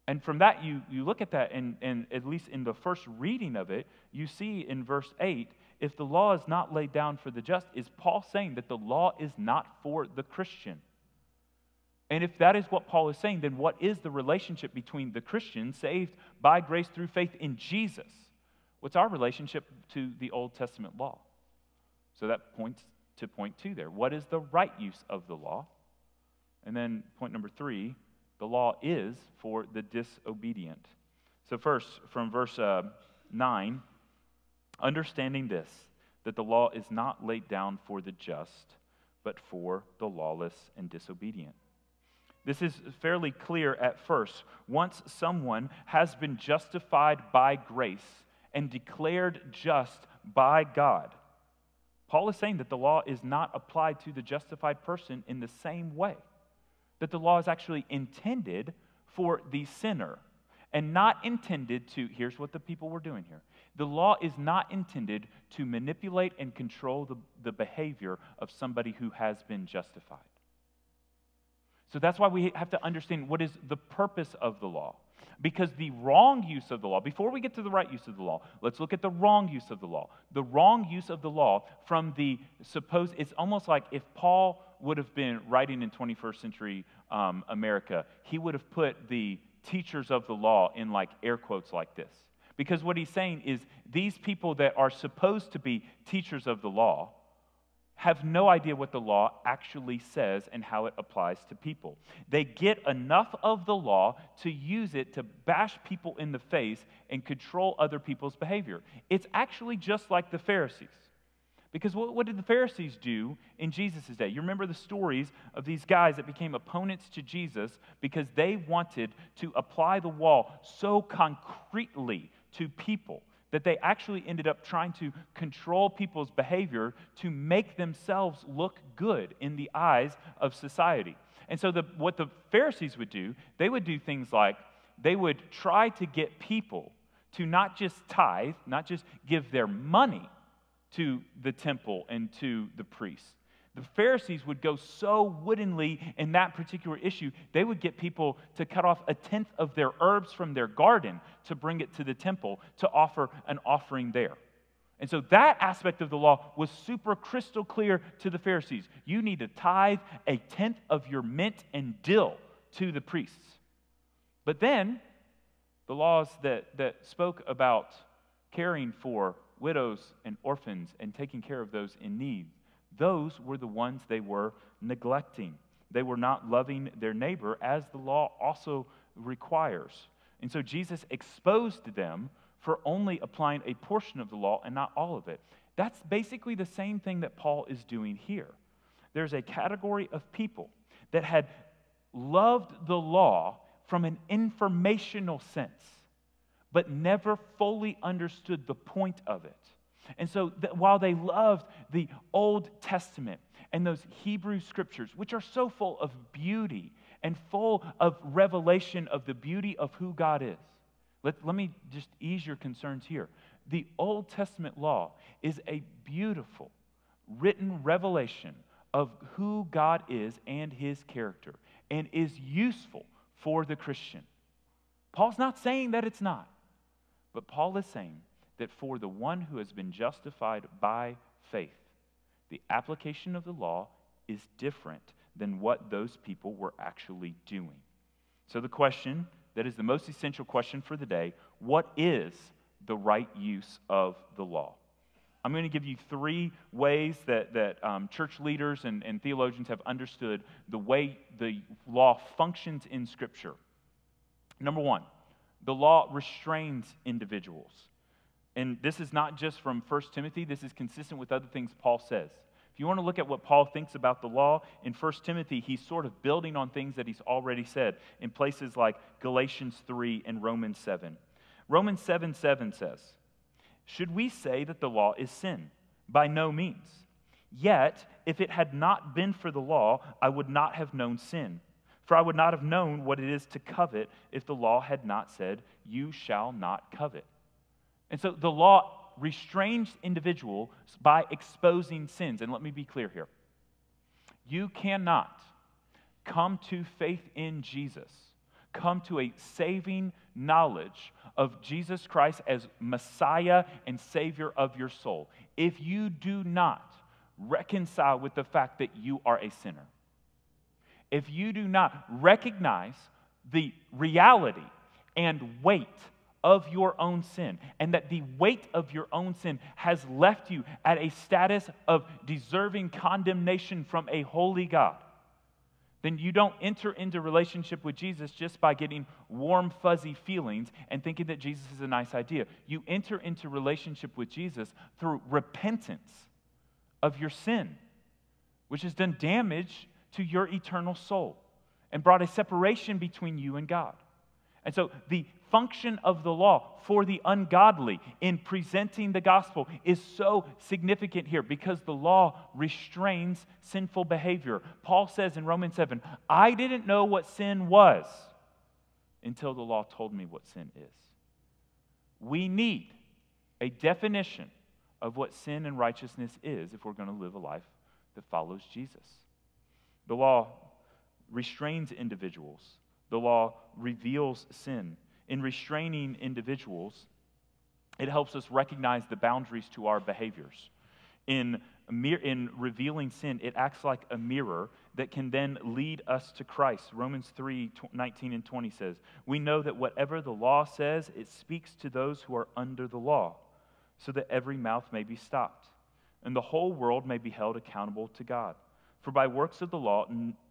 And from that, you, you look at that, and, and at least in the first reading of it, you see in verse 8 if the law is not laid down for the just, is Paul saying that the law is not for the Christian? And if that is what Paul is saying, then what is the relationship between the Christian saved by grace through faith in Jesus? What's our relationship to the Old Testament law? So that points to point two there. What is the right use of the law? And then point number three the law is for the disobedient. So, first, from verse uh, 9, understanding this, that the law is not laid down for the just, but for the lawless and disobedient. This is fairly clear at first. Once someone has been justified by grace and declared just by God, Paul is saying that the law is not applied to the justified person in the same way. That the law is actually intended for the sinner and not intended to, here's what the people were doing here. The law is not intended to manipulate and control the, the behavior of somebody who has been justified. So that's why we have to understand what is the purpose of the law. Because the wrong use of the law, before we get to the right use of the law, let's look at the wrong use of the law. The wrong use of the law from the supposed, it's almost like if Paul would have been writing in 21st century um, America, he would have put the teachers of the law in like air quotes like this. Because what he's saying is these people that are supposed to be teachers of the law, have no idea what the law actually says and how it applies to people. They get enough of the law to use it to bash people in the face and control other people's behavior. It's actually just like the Pharisees. Because what, what did the Pharisees do in Jesus' day? You remember the stories of these guys that became opponents to Jesus because they wanted to apply the law so concretely to people that they actually ended up trying to control people's behavior to make themselves look good in the eyes of society. And so, the, what the Pharisees would do, they would do things like they would try to get people to not just tithe, not just give their money to the temple and to the priests. The Pharisees would go so woodenly in that particular issue, they would get people to cut off a tenth of their herbs from their garden to bring it to the temple to offer an offering there. And so that aspect of the law was super crystal clear to the Pharisees. You need to tithe a tenth of your mint and dill to the priests. But then, the laws that, that spoke about caring for widows and orphans and taking care of those in need those were the ones they were neglecting. They were not loving their neighbor as the law also requires. And so Jesus exposed them for only applying a portion of the law and not all of it. That's basically the same thing that Paul is doing here. There's a category of people that had loved the law from an informational sense, but never fully understood the point of it. And so, while they loved the Old Testament and those Hebrew scriptures, which are so full of beauty and full of revelation of the beauty of who God is, let, let me just ease your concerns here. The Old Testament law is a beautiful, written revelation of who God is and his character and is useful for the Christian. Paul's not saying that it's not, but Paul is saying that for the one who has been justified by faith, the application of the law is different than what those people were actually doing. So, the question that is the most essential question for the day what is the right use of the law? I'm going to give you three ways that, that um, church leaders and, and theologians have understood the way the law functions in Scripture. Number one, the law restrains individuals. And this is not just from 1 Timothy, this is consistent with other things Paul says. If you want to look at what Paul thinks about the law, in 1 Timothy, he's sort of building on things that he's already said in places like Galatians 3 and Romans 7. Romans 7 7 says, Should we say that the law is sin? By no means. Yet, if it had not been for the law, I would not have known sin. For I would not have known what it is to covet if the law had not said, You shall not covet. And so the law restrains individuals by exposing sins. And let me be clear here you cannot come to faith in Jesus, come to a saving knowledge of Jesus Christ as Messiah and Savior of your soul if you do not reconcile with the fact that you are a sinner if you do not recognize the reality and weight of your own sin, and that the weight of your own sin has left you at a status of deserving condemnation from a holy God, then you don't enter into relationship with Jesus just by getting warm, fuzzy feelings and thinking that Jesus is a nice idea. You enter into relationship with Jesus through repentance of your sin, which has done damage to your eternal soul and brought a separation between you and God. And so the function of the law for the ungodly in presenting the gospel is so significant here because the law restrains sinful behavior. Paul says in Romans 7 I didn't know what sin was until the law told me what sin is. We need a definition of what sin and righteousness is if we're going to live a life that follows Jesus. The law restrains individuals, the law reveals sin. In restraining individuals, it helps us recognize the boundaries to our behaviors. In, in revealing sin, it acts like a mirror that can then lead us to Christ. Romans 3 19 and 20 says, We know that whatever the law says, it speaks to those who are under the law, so that every mouth may be stopped, and the whole world may be held accountable to God. For by works of the law,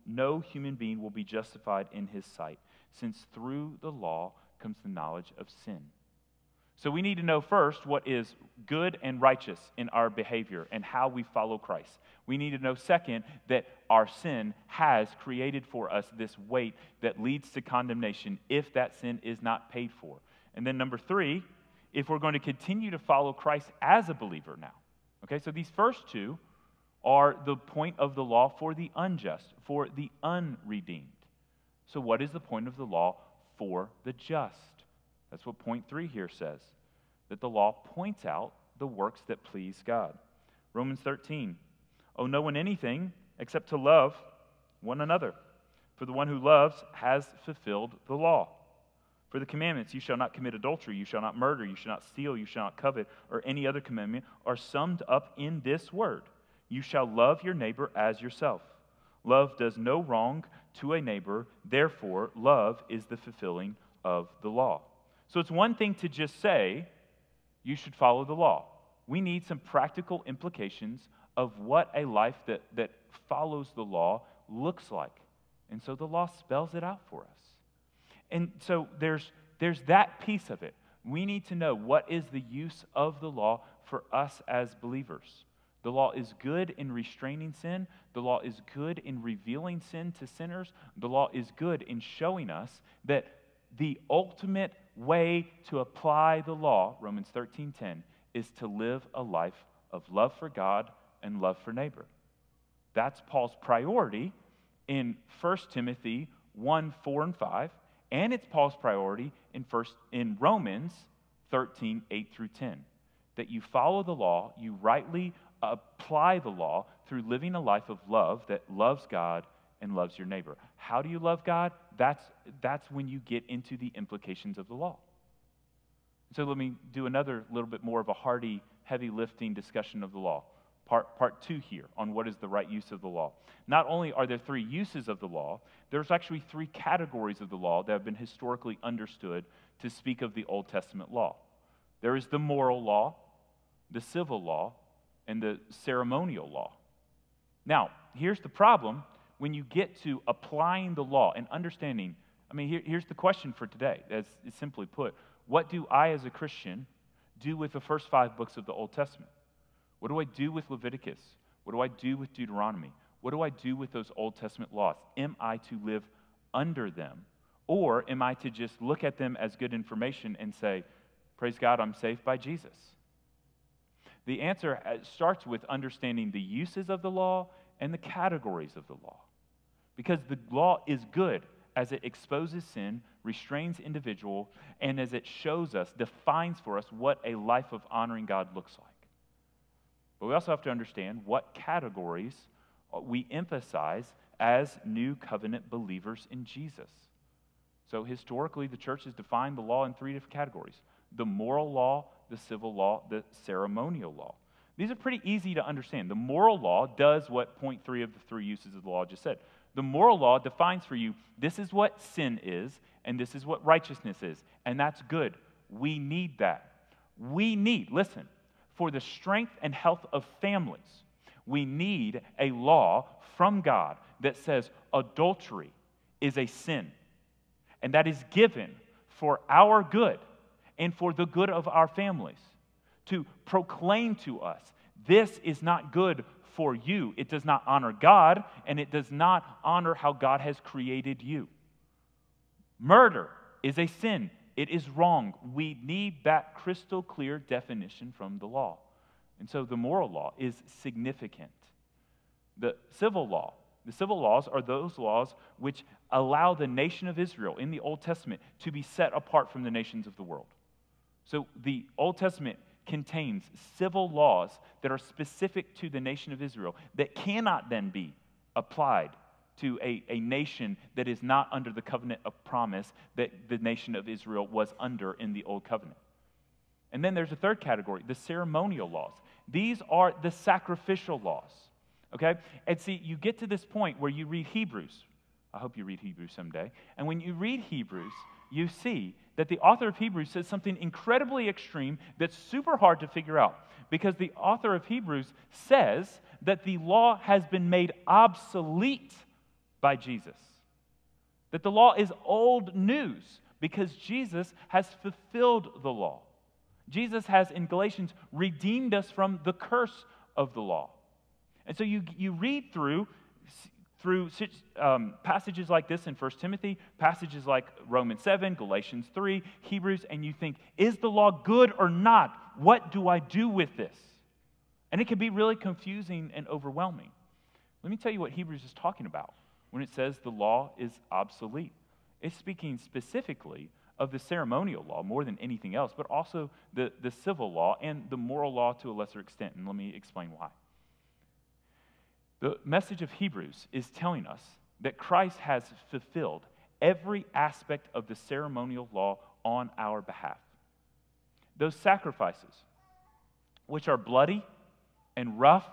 no human being will be justified in his sight, since through the law comes the knowledge of sin. So we need to know first what is good and righteous in our behavior and how we follow Christ. We need to know, second, that our sin has created for us this weight that leads to condemnation if that sin is not paid for. And then, number three, if we're going to continue to follow Christ as a believer now. Okay, so these first two are the point of the law for the unjust, for the unredeemed. So, what is the point of the law for the just? That's what point three here says that the law points out the works that please God. Romans 13, owe no one anything except to love one another. For the one who loves has fulfilled the law. For the commandments, you shall not commit adultery, you shall not murder, you shall not steal, you shall not covet, or any other commandment, are summed up in this word you shall love your neighbor as yourself. Love does no wrong to a neighbor, therefore, love is the fulfilling of the law. So it's one thing to just say, you should follow the law. We need some practical implications of what a life that, that follows the law looks like. And so the law spells it out for us. And so there's, there's that piece of it. We need to know what is the use of the law for us as believers. The law is good in restraining sin. The law is good in revealing sin to sinners. The law is good in showing us that the ultimate way to apply the law, Romans 13:10, is to live a life of love for God and love for neighbor. That's Paul's priority in 1 Timothy 1, 4, and 5, and it's Paul's priority in, first, in Romans 13, 8 through 10. That you follow the law, you rightly apply the law through living a life of love that loves God and loves your neighbor. How do you love God? That's, that's when you get into the implications of the law. So let me do another little bit more of a hearty, heavy lifting discussion of the law. Part, part two here on what is the right use of the law. Not only are there three uses of the law, there's actually three categories of the law that have been historically understood to speak of the Old Testament law. There is the moral law, the civil law, and the ceremonial law. Now, here's the problem when you get to applying the law and understanding. I mean, here, here's the question for today, as simply put What do I, as a Christian, do with the first five books of the Old Testament? What do I do with Leviticus? What do I do with Deuteronomy? What do I do with those Old Testament laws? Am I to live under them? Or am I to just look at them as good information and say, Praise God, I'm saved by Jesus? The answer uh, starts with understanding the uses of the law and the categories of the law. because the law is good as it exposes sin, restrains individual, and as it shows us, defines for us what a life of honoring God looks like. But we also have to understand what categories we emphasize as new covenant believers in Jesus. So, historically, the church has defined the law in three different categories the moral law, the civil law, the ceremonial law. These are pretty easy to understand. The moral law does what point three of the three uses of the law just said. The moral law defines for you this is what sin is, and this is what righteousness is. And that's good. We need that. We need, listen, for the strength and health of families, we need a law from God that says adultery is a sin and that is given for our good and for the good of our families to proclaim to us this is not good for you. It does not honor God, and it does not honor how God has created you. Murder is a sin, it is wrong. We need that crystal clear definition from the law. And so the moral law is significant. The civil law the civil laws are those laws which allow the nation of Israel in the Old Testament to be set apart from the nations of the world. So the Old Testament contains civil laws that are specific to the nation of Israel that cannot then be applied to a, a nation that is not under the covenant of promise that the nation of Israel was under in the Old Covenant. And then there's a third category the ceremonial laws. These are the sacrificial laws. Okay? And see, you get to this point where you read Hebrews. I hope you read Hebrews someday. And when you read Hebrews, you see that the author of Hebrews says something incredibly extreme that's super hard to figure out. Because the author of Hebrews says that the law has been made obsolete by Jesus. That the law is old news because Jesus has fulfilled the law. Jesus has, in Galatians, redeemed us from the curse of the law. And so you, you read through, through um, passages like this in 1 Timothy, passages like Romans 7, Galatians 3, Hebrews, and you think, is the law good or not? What do I do with this? And it can be really confusing and overwhelming. Let me tell you what Hebrews is talking about when it says the law is obsolete. It's speaking specifically of the ceremonial law more than anything else, but also the, the civil law and the moral law to a lesser extent. And let me explain why. The message of Hebrews is telling us that Christ has fulfilled every aspect of the ceremonial law on our behalf. Those sacrifices, which are bloody and rough,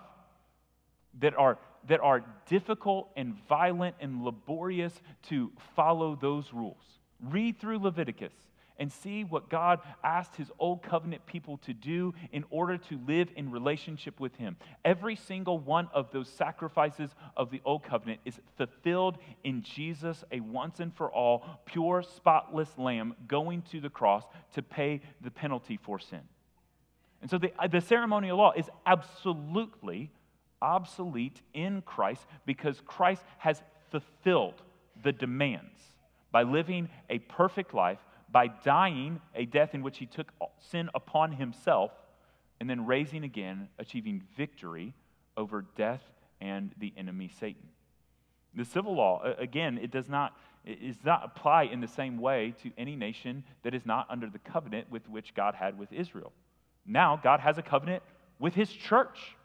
that are, that are difficult and violent and laborious to follow those rules. Read through Leviticus and see what God asked his old covenant people to do in order to live in relationship with him. Every single one of those sacrifices of the old covenant is fulfilled in Jesus, a once and for all, pure, spotless lamb going to the cross to pay the penalty for sin. And so the, uh, the ceremonial law is absolutely obsolete in Christ because Christ has fulfilled the demands by living a perfect life by dying a death in which he took sin upon himself and then raising again, achieving victory over death and the enemy Satan. The civil law, again, it does not, it does not apply in the same way to any nation that is not under the covenant with which God had with Israel. Now, God has a covenant with his church.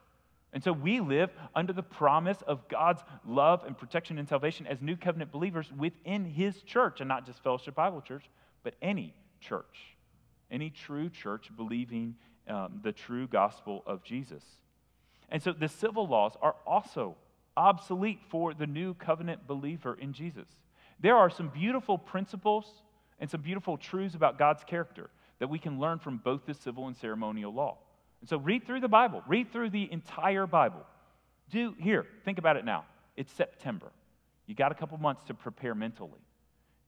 And so we live under the promise of God's love and protection and salvation as new covenant believers within his church, and not just Fellowship Bible Church, but any church, any true church believing um, the true gospel of Jesus. And so the civil laws are also obsolete for the new covenant believer in Jesus. There are some beautiful principles and some beautiful truths about God's character that we can learn from both the civil and ceremonial law. And so read through the Bible, read through the entire Bible. Do here, think about it now. It's September. You got a couple months to prepare mentally.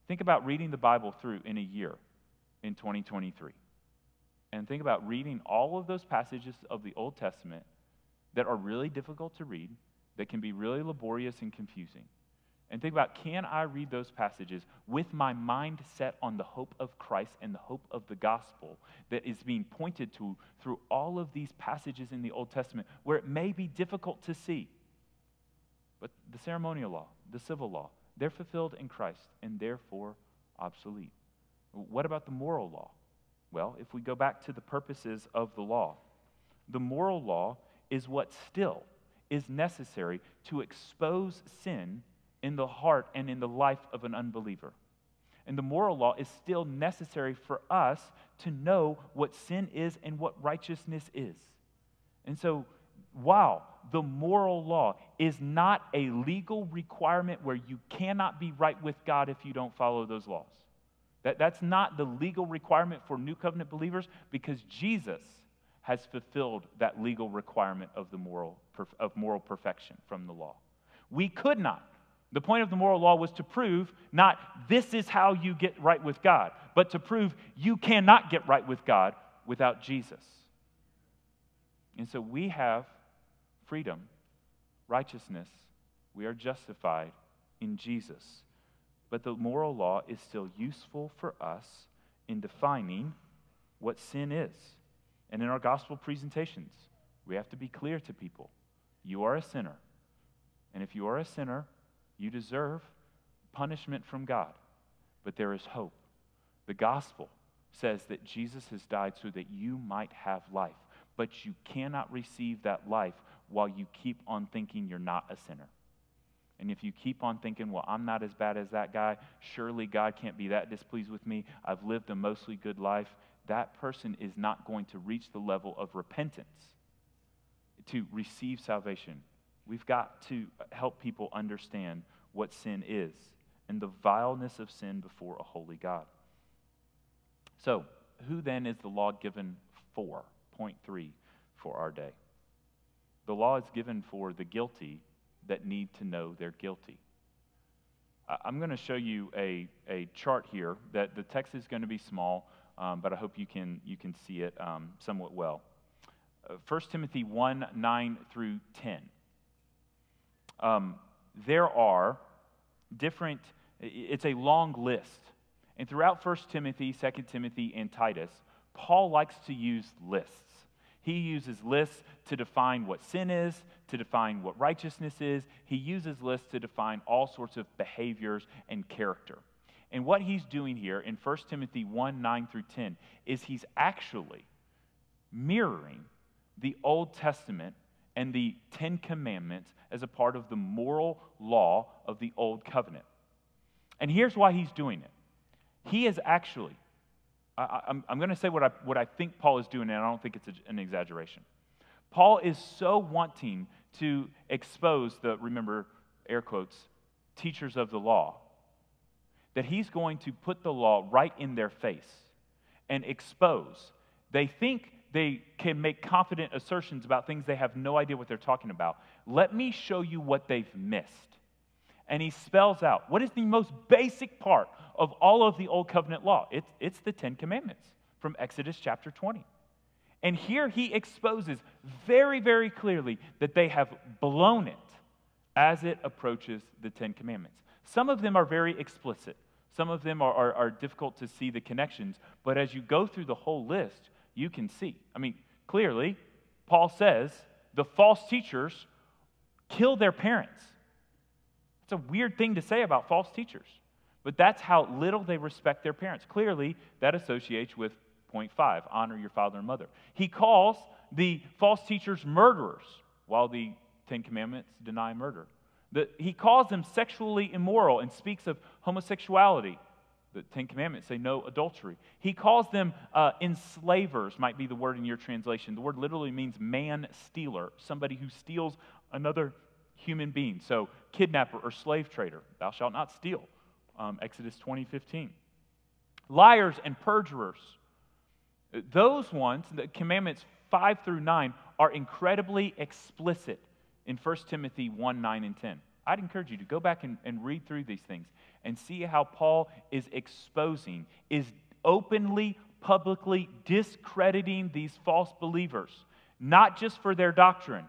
Think about reading the Bible through in a year in 2023. And think about reading all of those passages of the Old Testament that are really difficult to read, that can be really laborious and confusing. And think about can I read those passages with my mind set on the hope of Christ and the hope of the gospel that is being pointed to through all of these passages in the Old Testament where it may be difficult to see? But the ceremonial law, the civil law, they're fulfilled in Christ and therefore obsolete. What about the moral law? Well, if we go back to the purposes of the law, the moral law is what still is necessary to expose sin in the heart and in the life of an unbeliever. And the moral law is still necessary for us to know what sin is and what righteousness is. And so, wow, the moral law is not a legal requirement where you cannot be right with God if you don't follow those laws. That, that's not the legal requirement for new covenant believers because Jesus has fulfilled that legal requirement of, the moral, of moral perfection from the law. We could not. The point of the moral law was to prove not this is how you get right with God, but to prove you cannot get right with God without Jesus. And so we have freedom, righteousness. We are justified in Jesus. But the moral law is still useful for us in defining what sin is. And in our gospel presentations, we have to be clear to people you are a sinner. And if you are a sinner, you deserve punishment from God. But there is hope. The gospel says that Jesus has died so that you might have life. But you cannot receive that life while you keep on thinking you're not a sinner. And if you keep on thinking, well, I'm not as bad as that guy, surely God can't be that displeased with me, I've lived a mostly good life, that person is not going to reach the level of repentance to receive salvation. We've got to help people understand what sin is and the vileness of sin before a holy God. So, who then is the law given for? Point three for our day. The law is given for the guilty that need to know they're guilty. I'm going to show you a, a chart here that the text is going to be small, um, but I hope you can, you can see it um, somewhat well. Uh, 1 Timothy 1 9 through 10. Um, there are different, it's a long list. And throughout 1 Timothy, 2 Timothy, and Titus, Paul likes to use lists. He uses lists to define what sin is, to define what righteousness is. He uses lists to define all sorts of behaviors and character. And what he's doing here in 1 Timothy 1 9 through 10 is he's actually mirroring the Old Testament and the Ten Commandments as a part of the moral law of the Old Covenant. And here's why he's doing it. He is actually, I, am going to say what I, what I think Paul is doing, and I don't think it's an exaggeration. Paul is so wanting to expose the, remember, air quotes, teachers of the law, that he's going to put the law right in their face and expose. They think they can make confident assertions about things they have no idea what they're talking about. Let me show you what they've missed. And he spells out what is the most basic part of all of the Old Covenant law? It's, it's the Ten Commandments from Exodus chapter 20. And here he exposes very, very clearly that they have blown it as it approaches the Ten Commandments. Some of them are very explicit, some of them are, are, are difficult to see the connections, but as you go through the whole list, you can see. I mean, clearly, Paul says the false teachers kill their parents. It's a weird thing to say about false teachers, but that's how little they respect their parents. Clearly, that associates with point five honor your father and mother. He calls the false teachers murderers, while the Ten Commandments deny murder. The, he calls them sexually immoral and speaks of homosexuality the Ten Commandments say no adultery. He calls them uh, enslavers, might be the word in your translation. The word literally means man stealer, somebody who steals another human being. So, kidnapper or slave trader, thou shalt not steal. Um, Exodus 20, 15. Liars and perjurers. Those ones, the commandments 5 through 9, are incredibly explicit in 1 Timothy 1, 9, and 10. I'd encourage you to go back and, and read through these things and see how Paul is exposing, is openly, publicly discrediting these false believers, not just for their doctrine,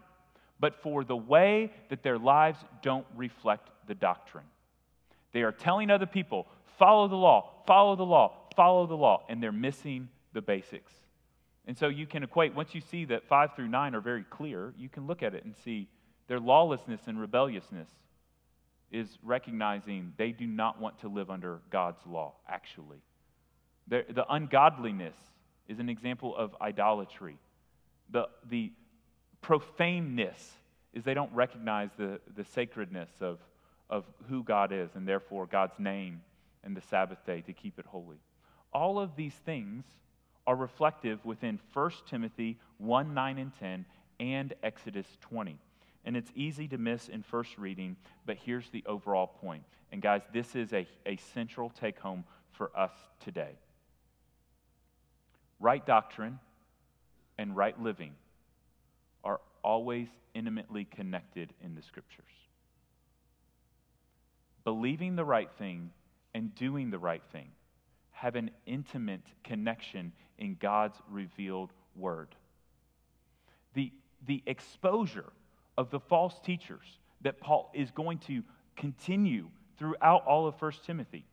but for the way that their lives don't reflect the doctrine. They are telling other people, follow the law, follow the law, follow the law, and they're missing the basics. And so you can equate, once you see that 5 through 9 are very clear, you can look at it and see Their lawlessness and rebelliousness is recognizing they do not want to live under God's law, actually. The, the ungodliness is an example of idolatry. The, the profaneness is they don't recognize the, the sacredness of, of who God is and therefore God's name and the Sabbath day to keep it holy. All of these things are reflective within 1 Timothy 1 9 and 10 and Exodus 20. And it's easy to miss in first reading, but here's the overall point. And guys, this is a, a central take home for us today. Right doctrine and right living always intimately connected in the scriptures. Believing the right thing and doing the right thing have an intimate connection in God's revealed word. The, the exposure of the false teachers that Paul is going to continue throughout all of 1 Timothy,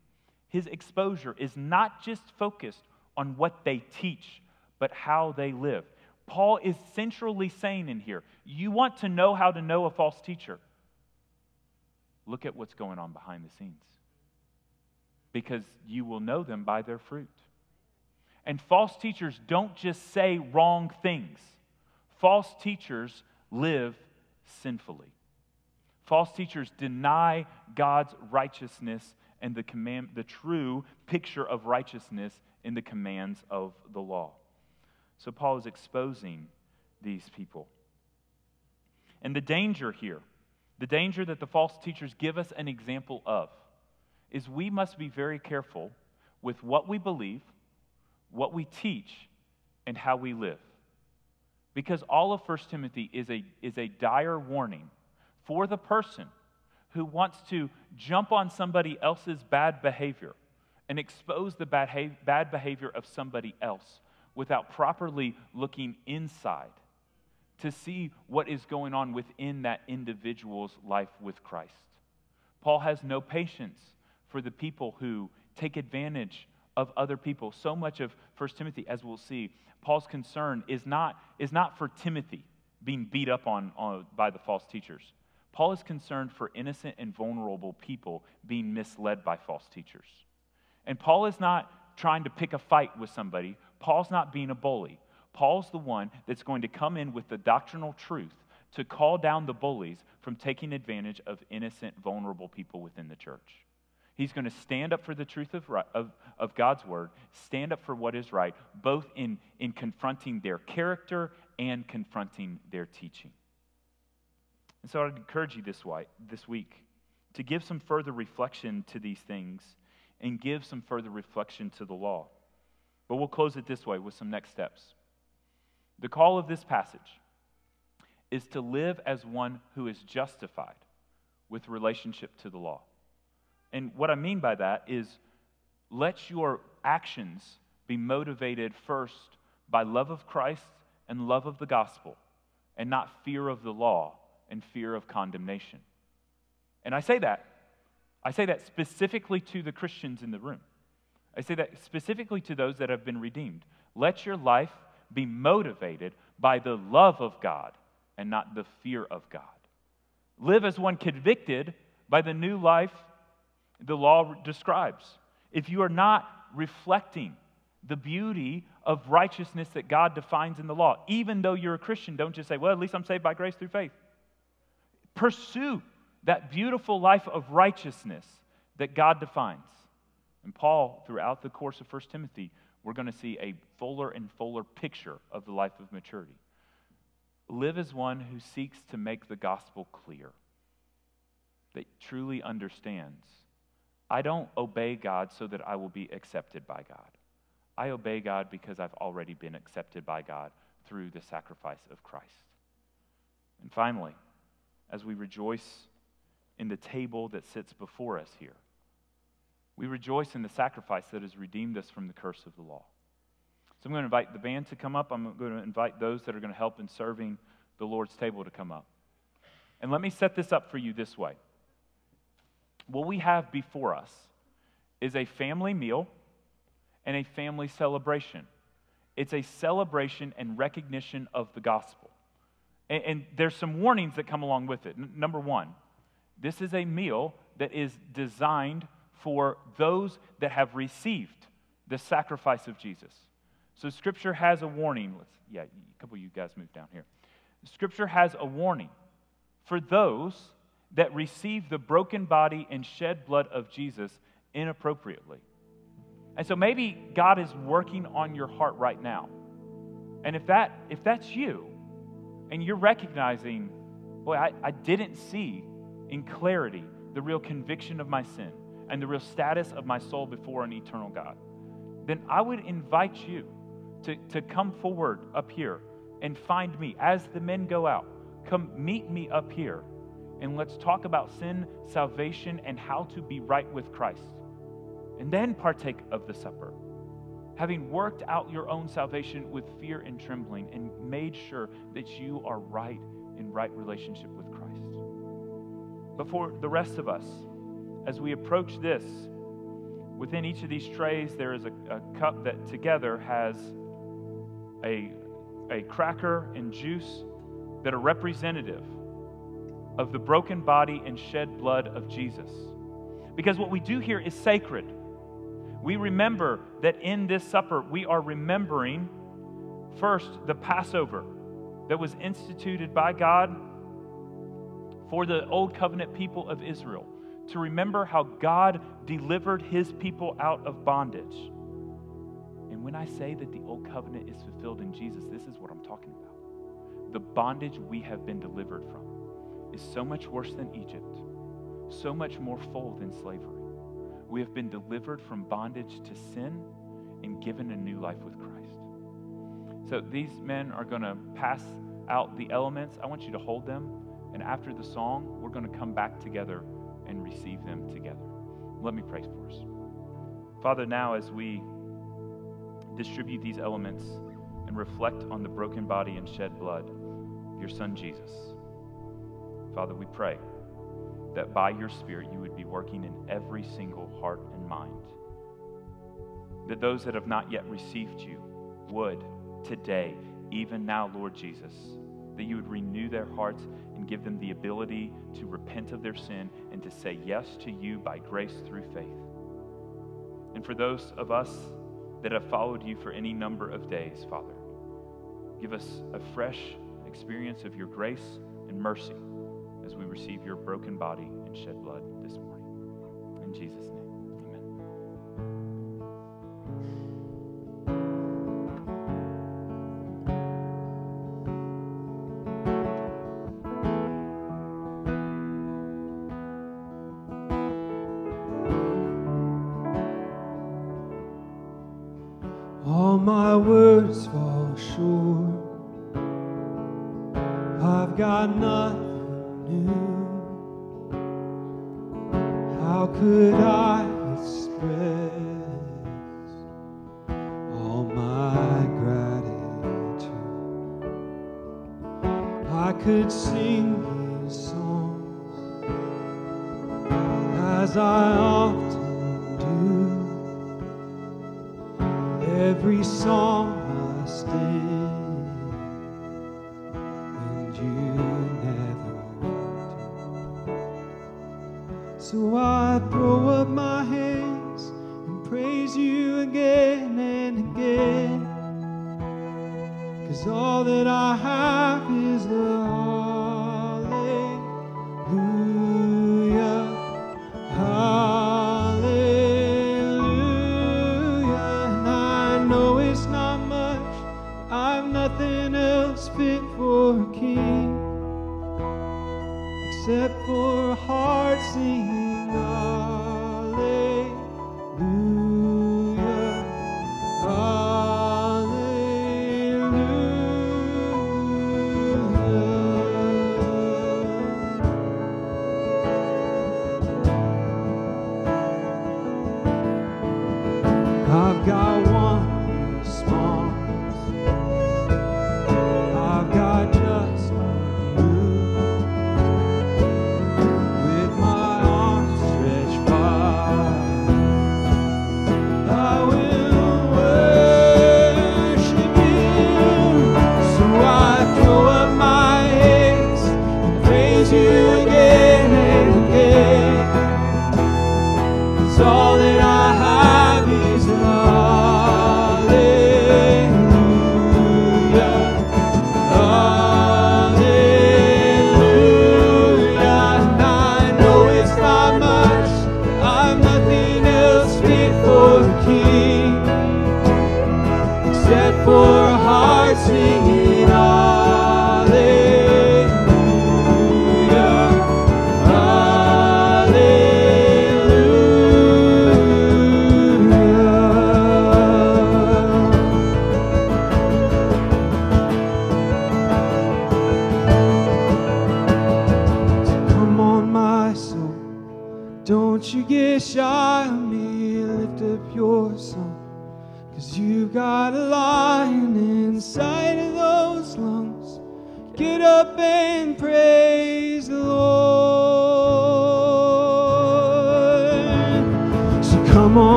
his exposure is not just focused on what they teach, but how they live. Paul is centrally saying in here you want to know how to know a false teacher? Look at what's going on behind the scenes. Because you will know them by their fruit. And false teachers don't just say wrong things, false teachers live sinfully. False teachers deny God's righteousness and the, command, the true picture of righteousness in the commands of the law. So Paul is exposing these people. And the danger here, the danger that the false teachers give us an example of, is we must be very careful with what we believe, what we teach, and how we live. Because all of 1 Timothy is a, is a dire warning for the person who wants to jump on somebody else's bad behavior and expose the bad, bad behavior of somebody else without properly looking inside to see what is going on within that individual's life with Christ. Paul has no patience for the people who take advantage of other people. So much of 1 Timothy, as we'll see, Paul's concern is not, is not for Timothy being beat up on, on by the false teachers. Paul is concerned for innocent and vulnerable people being misled by false teachers. And Paul is not trying to pick a fight with somebody Paul's not being a bully. Paul's the one that's going to come in with the doctrinal truth to call down the bullies from taking advantage of innocent, vulnerable people within the church. He's going to stand up for the truth of, of, of God's word, stand up for what is right, both in, in confronting their character and confronting their teaching. And so I'd encourage you this, way, this week to give some further reflection to these things and give some further reflection to the law. But we'll close it this way with some next steps. The call of this passage is to live as one who is justified with relationship to the law. And what I mean by that is let your actions be motivated first by love of Christ and love of the gospel, and not fear of the law and fear of condemnation. And I say that, I say that specifically to the Christians in the room. I say that specifically to those that have been redeemed. Let your life be motivated by the love of God and not the fear of God. Live as one convicted by the new life the law describes. If you are not reflecting the beauty of righteousness that God defines in the law, even though you're a Christian, don't just say, well, at least I'm saved by grace through faith. Pursue that beautiful life of righteousness that God defines. And Paul, throughout the course of 1 Timothy, we're going to see a fuller and fuller picture of the life of maturity. Live as one who seeks to make the gospel clear, that truly understands. I don't obey God so that I will be accepted by God. I obey God because I've already been accepted by God through the sacrifice of Christ. And finally, as we rejoice in the table that sits before us here, we rejoice in the sacrifice that has redeemed us from the curse of the law. So I'm going to invite the band to come up. I'm going to invite those that are going to help in serving the Lord's table to come up. And let me set this up for you this way. What we have before us is a family meal and a family celebration. It's a celebration and recognition of the gospel. And, and there's some warnings that come along with it. Number one, this is a meal that is designed for those that have received the sacrifice of Jesus. So Scripture has a warning. Let's, yeah, a couple of you guys move down here. Scripture has a warning for those that receive the broken body and shed blood of Jesus inappropriately. And so maybe God is working on your heart right now. And if that if that's you, and you're recognizing, boy, I, I didn't see in clarity the real conviction of my sin and the real status of my soul before an eternal God, then I would invite you to, to come forward up here and find me as the men go out. Come meet me up here and let's talk about sin, salvation, and how to be right with Christ. And then partake of the supper. Having worked out your own salvation with fear and trembling and made sure that you are right in right relationship with Christ. But for the rest of us, as we approach this, within each of these trays, there is a, a cup that together has a, a cracker and juice that are representative of the broken body and shed blood of Jesus. Because what we do here is sacred. We remember that in this supper, we are remembering first the Passover that was instituted by God for the old covenant people of Israel, to remember how God delivered his people out of bondage. And when I say that the old covenant is fulfilled in Jesus, this is what I'm talking about. The bondage we have been delivered from is so much worse than Egypt, so much more full than slavery. We have been delivered from bondage to sin and given a new life with Christ. So these men are going to pass out the elements. I want you to hold them. And after the song, we're going to come back together and receive them together. Let me pray for us. Father, now as we distribute these elements and reflect on the broken body and shed blood of your Son Jesus, Father, we pray that by your Spirit you would be working in every single heart and mind. That those that have not yet received you would today, even now, Lord Jesus, that you would renew their hearts and give them the ability to repent of their sin and to say yes to you by grace through faith. And for those of us that have followed you for any number of days, Father, give us a fresh experience of your grace and mercy as we receive your broken body and shed blood this morning. In Jesus' name,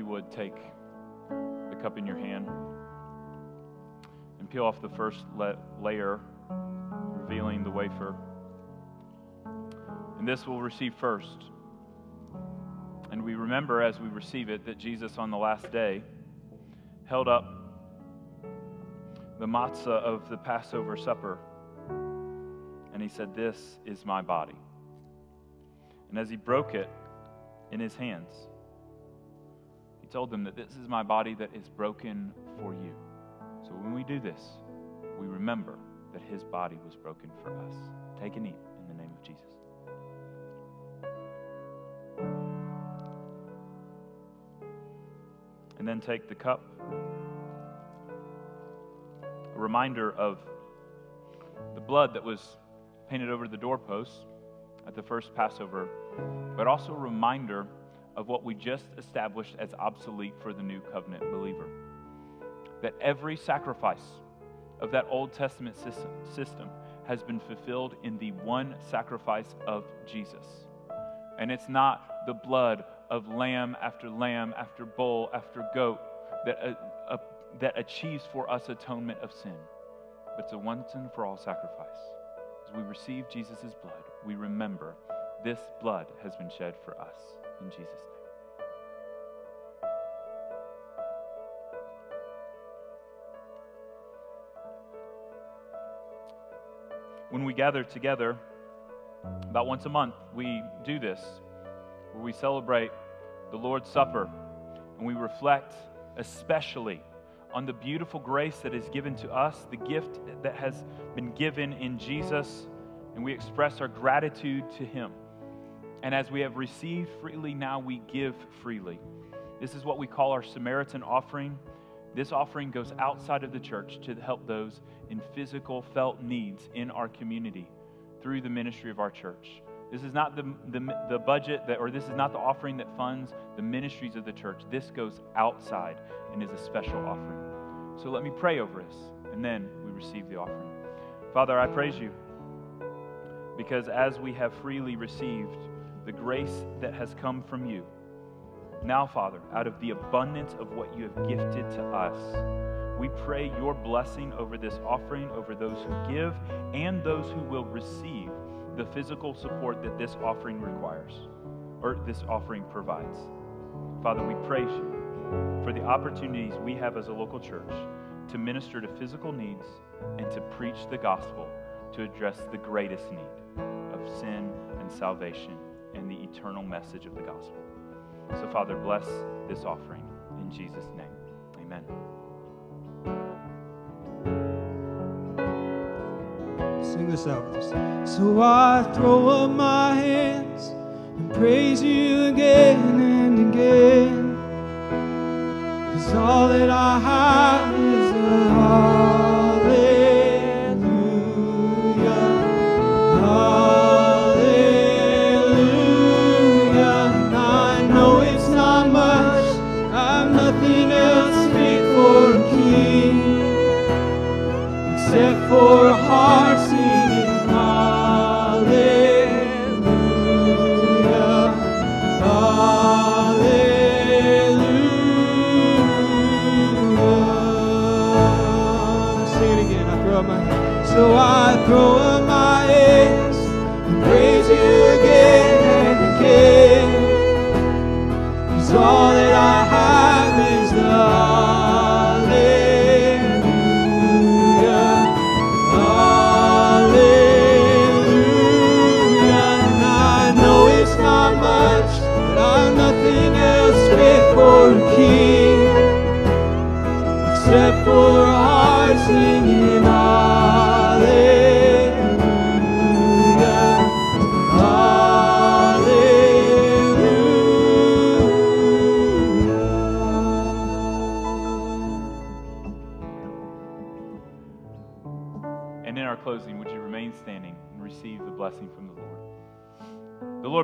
you would, take the cup in your hand and peel off the first la- layer, revealing the wafer. And this we'll receive first. And we remember as we receive it that Jesus on the last day held up the matzah of the Passover supper. And he said, This is my body. And as he broke it in his hands, told them that this is my body that is broken for you. So when we do this, we remember that his body was broken for us. Take and eat in the name of Jesus. And then take the cup. A reminder of the blood that was painted over the doorposts at the first Passover, but also a reminder of what we just established as obsolete for the new covenant believer. That every sacrifice of that Old Testament system, system has been fulfilled in the one sacrifice of Jesus. And it's not the blood of lamb after lamb after bull after goat that, uh, uh, that achieves for us atonement of sin, but it's a once and for all sacrifice. As we receive Jesus' blood, we remember this blood has been shed for us. In Jesus' name. When we gather together, about once a month, we do this where we celebrate the Lord's Supper and we reflect especially on the beautiful grace that is given to us, the gift that has been given in Jesus, and we express our gratitude to Him. And as we have received freely, now we give freely. This is what we call our Samaritan offering. This offering goes outside of the church to help those in physical, felt needs in our community through the ministry of our church. This is not the, the, the budget that, or this is not the offering that funds the ministries of the church. This goes outside and is a special offering. So let me pray over us, and then we receive the offering. Father, I praise you because as we have freely received the grace that has come from you, now, Father, out of the abundance of what you have gifted to us, we pray your blessing over this offering, over those who give and those who will receive the physical support that this offering requires or this offering provides. Father, we praise you for the opportunities we have as a local church to minister to physical needs and to preach the gospel to address the greatest need of sin and salvation and the eternal message of the gospel. So, Father, bless this offering in Jesus' name. Amen. Sing this out with us. So I throw up my hands and praise you again and again. Cause all that I have is a throw my hands and praise you again and all that I have is. And I know it's not much, but I'm nothing else for king except for a heart